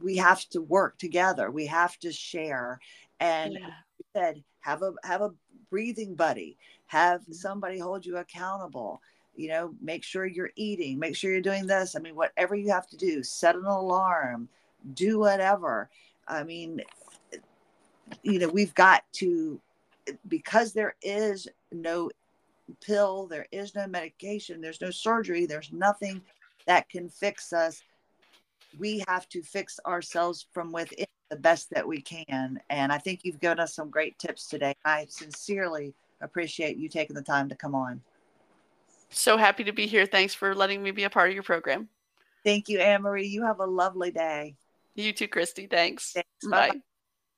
we have to work together. We have to share. And yeah. said, have a have a breathing buddy, have mm-hmm. somebody hold you accountable. You know, make sure you're eating, make sure you're doing this. I mean, whatever you have to do, set an alarm, do whatever. I mean, you know, we've got to because there is no pill, there is no medication, there's no surgery, there's nothing that can fix us. We have to fix ourselves from within the best that we can. And I think you've given us some great tips today. I sincerely appreciate you taking the time to come on. So happy to be here. Thanks for letting me be a part of your program. Thank you, AnnMarie. You have a lovely day. You too, Christie. Thanks. Thanks. Bye. Bye.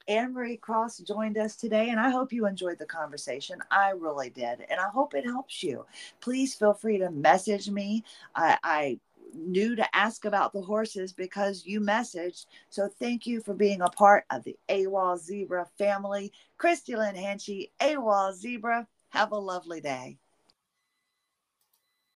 AnnMarie Cross joined us today, and I hope you enjoyed the conversation. I really did, and I hope it helps you. Please feel free to message me. I, I knew to ask about the horses because you messaged. So thank you for being a part of the AWOL Zebra family. Christie Lynn Hanchey, AWOL Zebra. Have a lovely day.